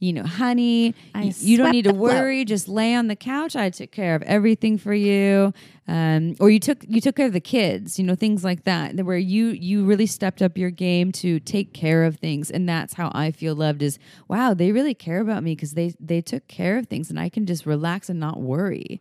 you know, honey, I y- you don't need to the float." worry. Just lay on the couch. I took care of everything for you. Um, or you took you took care of the kids, you know, things like that. Where you you really stepped up your game to take care of things, and that's how I feel loved. Is wow, they really care about me because they they took care of things, and I can just relax and not worry.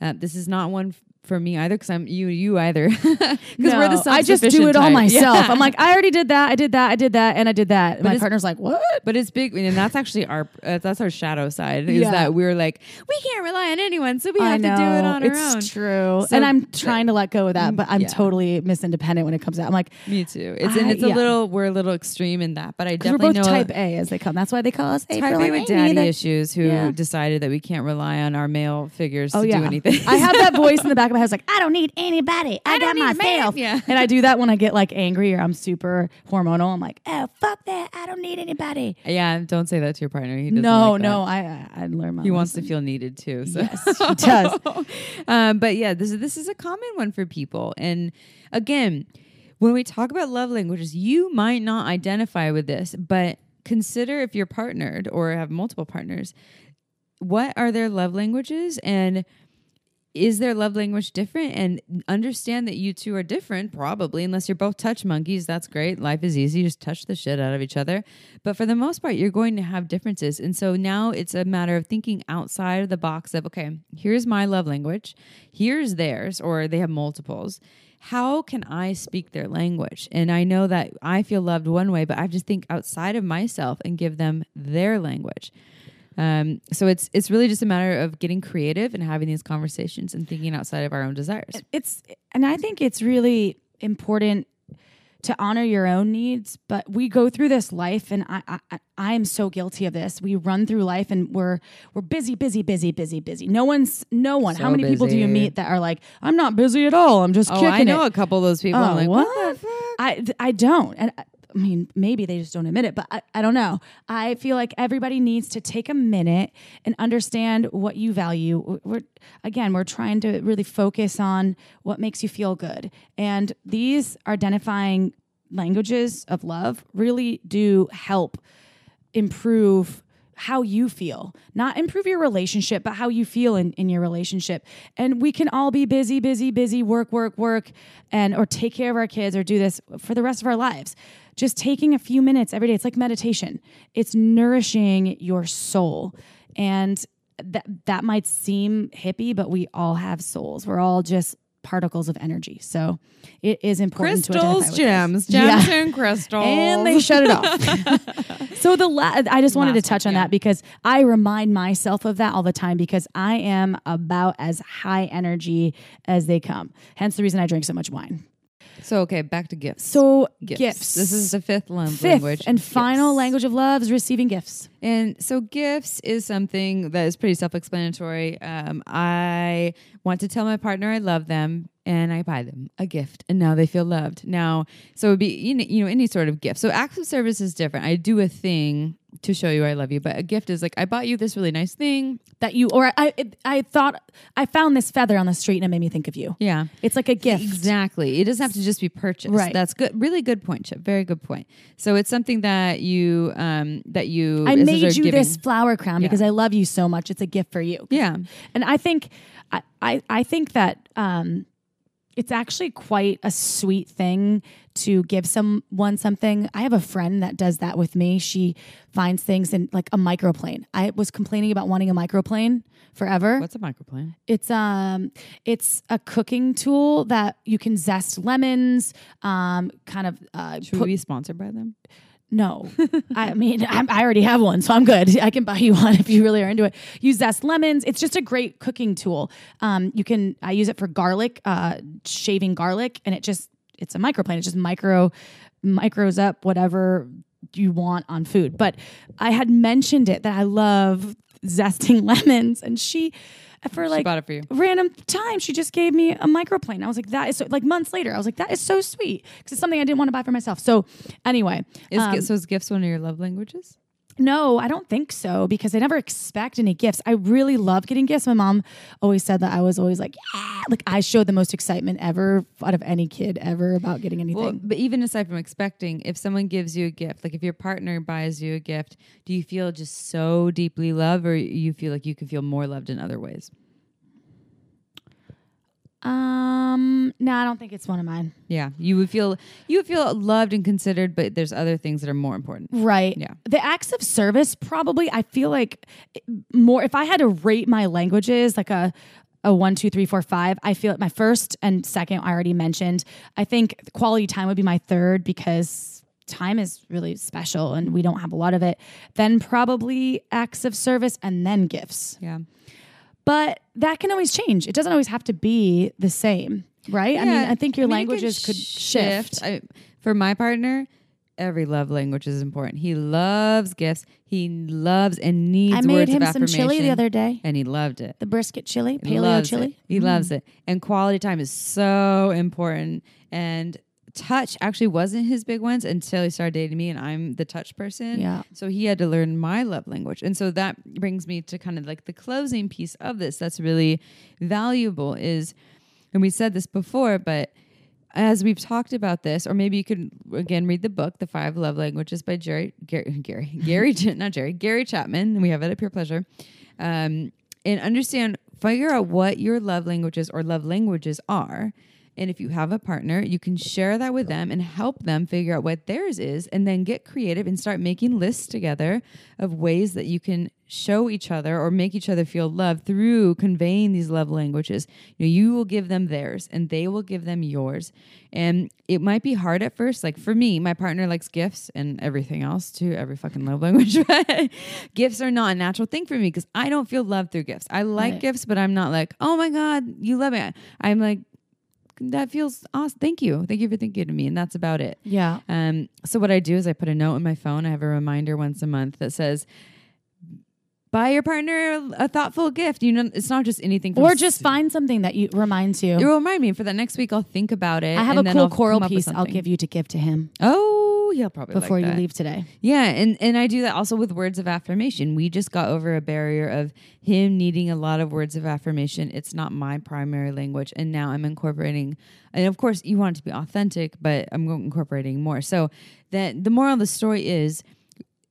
Uh, this is not one for me either because I'm you you either because we're the No, I just do it all myself. Yeah. I'm like, I already did that. I did that. I did that, and I did that. And my partner's like, what? But it's big, and that's actually our uh, that's our shadow side. Is Yeah. that we're like we can't rely on anyone, so we have to do it on our it's own. true, So and I'm trying to let go of that, but I'm yeah. totally Miss Independent when it comes out. I'm like, Me too. It's and I- it's a little we're a little extreme in that, but I because we're definitely both know Type A as they come. That's why they call us type A and with daddy issues who decided that we can't rely on our male figures Oh to do anything. I have that voice in the back of my. It's like I don't need anybody. I, got don't need a man. myself. Yeah. and I do that when I get like angry or I'm super hormonal. I'm like, oh fuck that. I don't need anybody. yeah, don't say that to your partner. He doesn't No, like no. I I, I learned my. He wants to feel needed too. So. Yes, he does. um, but yeah, this is this is a common one for people. And again, when we talk about love languages, you might not identify with this, but consider if you're partnered or have multiple partners, what are their love languages and is their love language different? And understand that you two are different probably unless you're both touch monkeys. That's great. Life is easy. Just touch the shit out of each other. But for the most part you're going to have differences. And so now it's a matter of thinking outside of the box of okay here's my love language. Here's theirs or they have multiples. How can I speak their language? And I know that I feel loved one way, but I have to think outside of myself and give them their language. Um, so it's it's really just a matter of getting creative and having these conversations and thinking outside of our own desires. it's and I think it's really important to honor your own needs. But we go through this life, and I I, I am so guilty of this. We run through life, and we're we're busy, busy, busy, busy, busy. No one's no one. How So many people do you meet that are like, I'm not busy at all. I'm just Oh, kicking I know it. a couple of those people. Oh, I'm like, what? what? the fuck? I I don't, and I, mean maybe they just don't admit it, but I, I don't know. I feel like everybody needs to take a minute and understand what you value. We're again, we're trying to really focus on what makes you feel good, and these identifying languages of love really do help improve how you feel. Not improve your relationship but how you feel in, in your relationship. And we can all be busy busy busy work work work and or take care of our kids or do this for the rest of our lives. Just taking a few minutes every day it's like meditation. It's nourishing your soul. And that that might seem hippie but we all have souls. We're all just particles of energy so it is important to Crystals, with gems, this. Yeah gems, and crystals. and they shut it off. so the la- I just wanted to touch one, on yeah. that because I remind myself of that all the time because I am about as high energy as they come. Hence the reason I drink so much wine. So okay, back to gifts. So gifts. gifts. This is the fifth love fifth language. and final language of love is receiving gifts. And so, gifts is something that is pretty self explanatory. Um, I want to tell my partner I love them and I buy them a gift and now they feel loved. Now, so it would be, you know, you know, any sort of gift. So, acts of service is different. I do a thing to show you I love you, but a gift is like, I bought you this really nice thing. That you or I it, I thought I found this feather on the street and it made me think of you. Yeah. It's like a gift. Exactly. It doesn't have to just be purchased. Right. That's good. Really good point, Chip. Very good point. So it's something that you um that you I made you giving. this flower crown Yeah. because I love you so much. It's a gift for you. Yeah. And I think I, I, I think that um, it's actually quite a sweet thing to give someone something. I have a friend that does that with me. She finds things in like a microplane. I was complaining about wanting a microplane forever. What's a microplane? It's um it's a cooking tool that you can zest lemons, um kind of uh Should put we be sponsored by them? No, I mean I, I already have one, so I'm good. I can buy you one if you really are into it. Use zest lemons. It's just a great cooking tool. Um, you can I use it for garlic, uh, shaving garlic, and it just it's a microplane. It just micro micros up whatever you want on food. But I had mentioned it that I love zesting lemons, and she for She like bought it for you. random time she just gave me a microplane i was like that is so like months later i was like that is so sweet because it's something i didn't want to buy for myself so anyway Is um, so is gifts one of your love languages? No, I don't think so because I never expect any gifts. I really love getting gifts. My mom always said that I was always like, yeah, like I showed the most excitement ever out of any kid ever about getting anything. Well, but even aside from expecting, if someone gives you a gift, like if your partner buys you a gift, do you feel just so deeply loved, or you feel like you can feel more loved in other ways? Um, no, I don't think it's one of mine. Yeah, you would feel you would feel loved and considered, but there's other things that are more important. Right. Yeah. The acts of service probably I feel like more if I had to rate my languages like a a one, two, three, four, five. I feel like my first and second I already mentioned. I think quality time would be my third because time is really special and we don't have a lot of it. Then probably acts of service and then gifts. Yeah. But that can always change. It doesn't always have to be the same, right? I mean, I think your I mean, languages could shift. I, for my partner, every love language is important. He loves gifts. He loves and needs I made words him of some chili the other day. and he loved it. The brisket chili, paleo chili. Mm. It. He loves it. And quality time is so important. And touch actually wasn't his big ones until he started dating me, and I'm the touch person. Yeah. So he had to learn my love language. And so that brings me to kind of like the closing piece of this that's really valuable is, and we said this before, but as we've talked about this, or maybe you could again read the book, The Five Love Languages by Jerry, Gary, Gary, Gary, not Jerry, Gary Chapman. We have it at Pure Pleasure, um, and understand, figure out what your love languages or love languages are. And if you have a partner, you can share that with them and help them figure out what theirs is, and then get creative and start making lists together of ways that you can show each other or make each other feel loved through conveying these love languages. You know, you will give them theirs and they will give them yours. And it might be hard at first. Like for me, my partner likes gifts and everything else too, every fucking love language. Gifts are not a natural thing for me because I don't feel love through gifts. I like Right. gifts, but I'm not like, oh my God, you love it. I'm like, that feels awesome. Thank you. Thank you for thinking of me. And that's about it. Yeah. Um, so what I do is I put a note on my phone. I have a reminder once a month that says, "Buy your partner a thoughtful gift." You know, it's not just anything. Or just s- find something that you reminds you. It will remind me for that next week. I'll think about it. I have and a then cool I'll coral come up with piece I'll give you to give to him Oh, he'll probably like before you that. leave today. Yeah, and and I do that also with words of affirmation. We just got over a barrier of him needing a lot of words of affirmation. It's not my primary language, and now I'm incorporating. And of course, you want it to be authentic, but I'm incorporating more. So that the moral of the story is.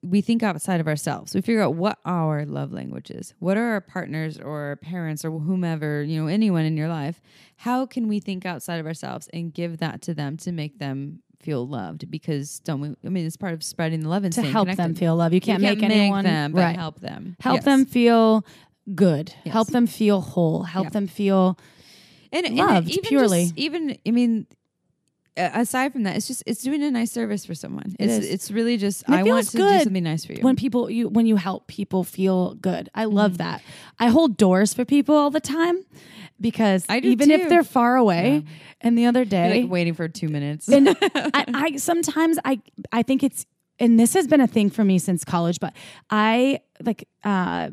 We think outside of ourselves. We figure out what our love language is. What are our partners or our parents or whomever, you know, anyone in your life? How can we think outside of ourselves and give that to them to make them feel loved? Because don't we? I mean, it's part of spreading the love and To help them feel love. You can't You make anyone them, but right. help them. Help Yes. them feel good. Yes. Help them feel whole. Help Yeah. them feel and, and loved even purely. Just, even I mean, aside from that, it's just it's doing a nice service for someone. It it's is. it's really just it I want to do something nice for you. when people you when you help people feel good. I love Mm-hmm. that. I hold doors for people all the time because even if they're far away. And the other day, like waiting for two minutes. and I, I sometimes I I think it's and this has been a thing for me since college, but I like uh,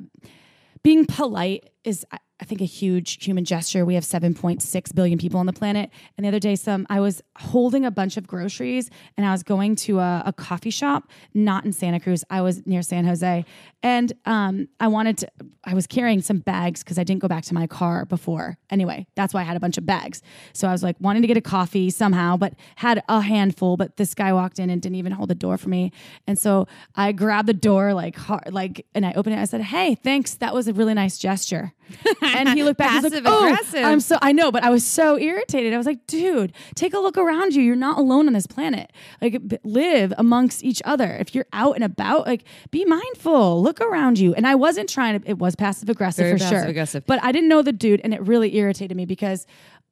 being polite is I- think a huge human gesture. We have 7.6 billion people on the planet. And the other day, some I was holding a bunch of groceries and I was going to a, a coffee shop, not in Santa Cruz. I was near San Jose, and um, I wanted to. I was carrying some bags because I didn't go back to my car before. Anyway, that's why I had a bunch of bags. So I was like wanting to get a coffee somehow, but had a handful. But this guy walked in and didn't even hold the door for me. And so I grabbed the door like hard, like, and I opened it. I said, "Hey, thanks. That was a really nice gesture." and he looked back. He's like, Passive "Oh, aggressive. I'm so I know, but I was so irritated. I was like, "Dude, take a look around you. You're not alone on this planet. Like, live amongst each other. If you're out and about, like, be mindful. Look around you." And I wasn't trying to. It was passive aggressive Very for sure. passive-aggressive. But I didn't know the dude, and it really irritated me because.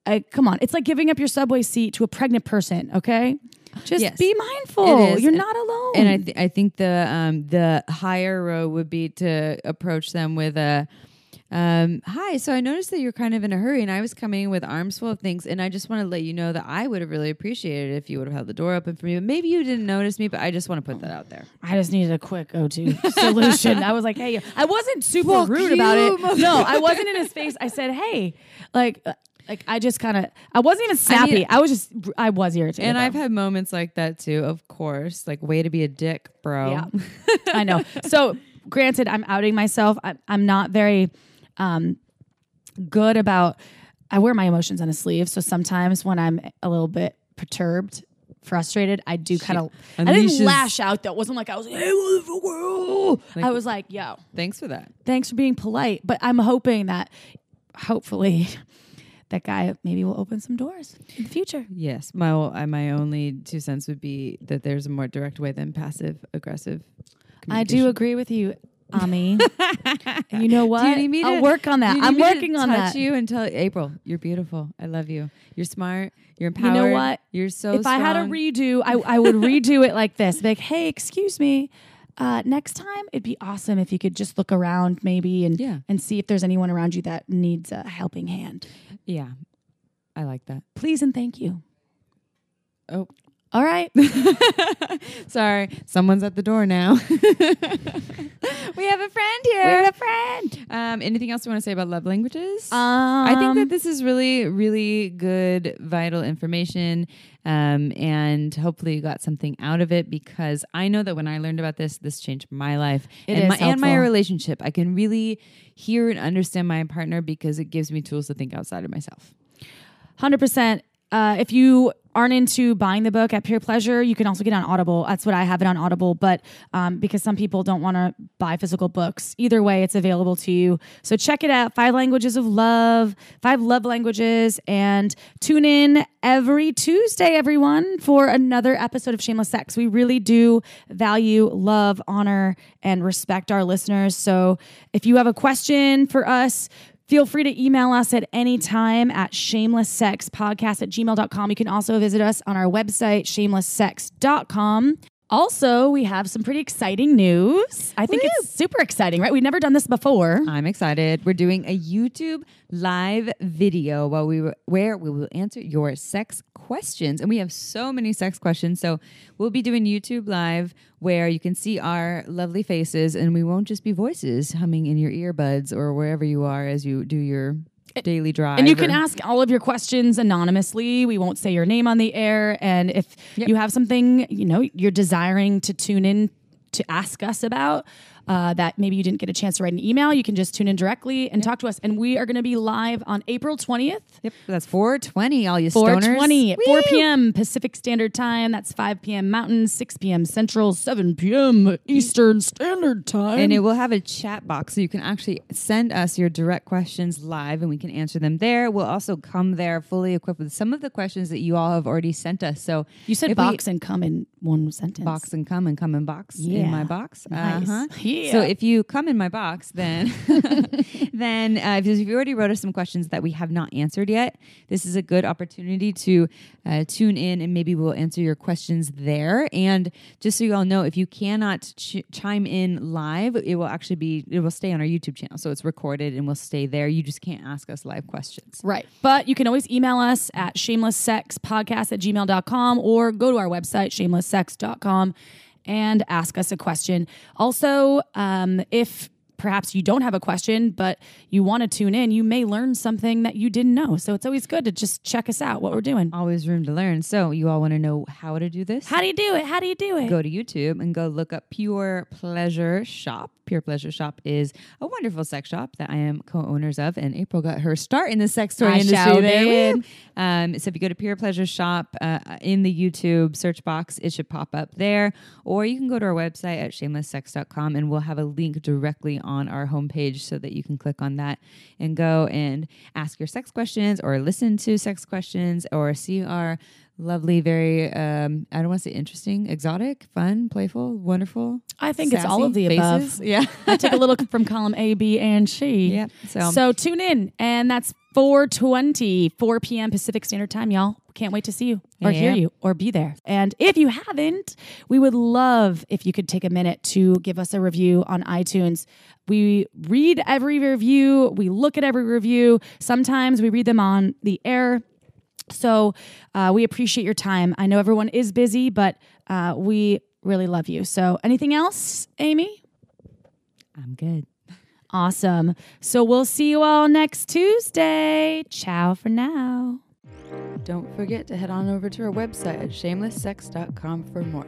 I, come on, it's like giving up your subway seat to a pregnant person. Okay, just Yes. be mindful. You're And- not alone. and I th- I think the um the higher road would be to approach them with a um hi so i noticed that you're kind of in a hurry and i was coming with arms full of things and i just want to let you know that i would have really appreciated it if you would have held the door open for me but maybe you didn't notice me but i just want to put that out there I just needed a quick go-to solution. I was like, "Hey," I wasn't super Fuck rude about it. No, I wasn't in his face. I said, "Hey," like, uh, Like I just kind of, I wasn't even snappy. I, mean- was just, I was irritated. And though. I've had moments like that too, of course. Like, way to be a dick, bro. Yeah, I know. So, granted, I'm outing myself. I, I'm not very um, good about. I wear my emotions on a sleeve, so sometimes when I'm a little bit perturbed, frustrated, I do kind of. I didn't lash out though. It wasn't like I was like, "Hey, motherfucker!" Like- I was like, "Yo, Thanks for that. thanks for being polite." But I'm hoping that, hopefully, that guy maybe will open some doors in the future. Yes. My uh, my only two cents would be that there's a more direct way than passive aggressive. I do agree with you, Ami. you know what? Do you need me I'll work on that. You I'm me to working on touch that. you and tell April, you're beautiful. I love you. You're smart. You're You empowered. know what? You're so. if I had a redo, I, I would redo it like this. Like, hey, excuse me. Uh, next time, it'd be awesome if you could just look around maybe and Yeah. and see if there's anyone around you that needs a helping hand. yeah, I like that. Please and thank you. Oh, All right. sorry. Someone's at the door now. we have a friend here. We're a friend. Um, anything else you want to say about love languages? Um, I think that this is really, really good, vital information. Um, and hopefully you got something out of it because I know that when I learned about this, this changed my life and, my, and my relationship. I can really hear and understand my partner because it gives me tools to think outside of myself. Hundred percent. Uh, if you aren't into buying the book at Pure Pleasure, you can also get it on Audible. That's what I have it on Audible. But um, because some people don't want to buy physical books, either way, it's available to you. So check it out. Five languages of love, five love languages, and tune in every Tuesday, everyone, for another episode of Shameless Sex. We really do value, love, honor, and respect our listeners. So if you have a question for us, Feel free to email us at any time at shamelesssexpodcast at gmail.com. You can also visit us on our website, shamelesssex.com. Also, we have some pretty exciting news. I think it's super exciting, right? We've never done this before. I'm excited. We're doing a YouTube live video while we were, where we will answer your sex questions, and we have so many sex questions. So we'll be doing YouTube live where you can see our lovely faces, and we won't just be voices humming in your earbuds or wherever you are as you do your daily drive. And you can or- ask all of your questions anonymously. We won't say your name on the air. And if you have something, you know, you're desiring to tune in to ask us about, uh, that maybe you didn't get a chance to write an email, you can just tune in directly and talk to us. And we are going to be live on April 20th. Yep, that's 420. All you stoners. 420 4 p.m. Pacific Standard Time. That's 5 p.m. Mountain, 6 p.m. Central, 7 p.m. Eastern Standard Time. And it will have a chat box so you can actually send us your direct questions live and we can answer them there. We'll also come there fully equipped with some of the questions that you all have already sent us. So you said if we- box and come in one sentence. box and come and come in box Yeah. in my box. Nice. Uh-huh. Yeah. So if you come in my box, then then uh, if you already wrote us some questions that we have not answered yet, this is a good opportunity to uh, tune in and maybe we'll answer your questions there. And just so you all know, if you cannot ch- chime in live, it will actually be it will stay on our YouTube channel, so it's recorded and will stay there. You just can't ask us live questions. Right. But you can always email us at shamelesssexpodcast at gmail.com or go to our website, shamelesssex.com, and ask us a question. Also, um, if perhaps you don't have a question, but you want to tune in, you may learn something that you didn't know. So it's always good to just check us out, what we're doing. Always room to learn. So you all want to know how to do this? How do you do it? How do you do it? go to YouTube and go look up Pure Pleasure Shop. Pure Pleasure Shop is a wonderful sex shop that I am co-owners of, and April got her start in the sex toy I industry. there. Um, so if you go to Pure Pleasure Shop uh, in the YouTube search box, it should pop up there, or you can go to our website at shamelesssex.com, and we'll have a link directly on our homepage so that you can click on that and go and ask your sex questions, or listen to sex questions, or see our lovely, very um, I don't want to say interesting, exotic, fun, playful, wonderful. I think it's all of the faces. above. Yeah. I took a little from column A, B, and C. yeah. So, So tune in, and that's 420, 4 p.m. Pacific Standard Time, y'all. Can't wait to see you or hear you or be there. And if you haven't, we would love if you could take a minute to give us a review on iTunes. We read every review, we look at every review. Sometimes we read them on the air. So uh, we appreciate your time. I know everyone is busy, but uh, we really love you. So anything else, Amy? I'm good. Awesome. So we'll see you all next Tuesday. Ciao for now. Don't forget to head on over to our website at shamelesssex.com for more.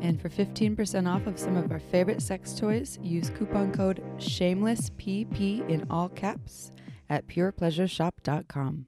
And for 15% off of some of our favorite sex toys, use coupon code SHAMELESSPP in all caps at purepleasureshop.com.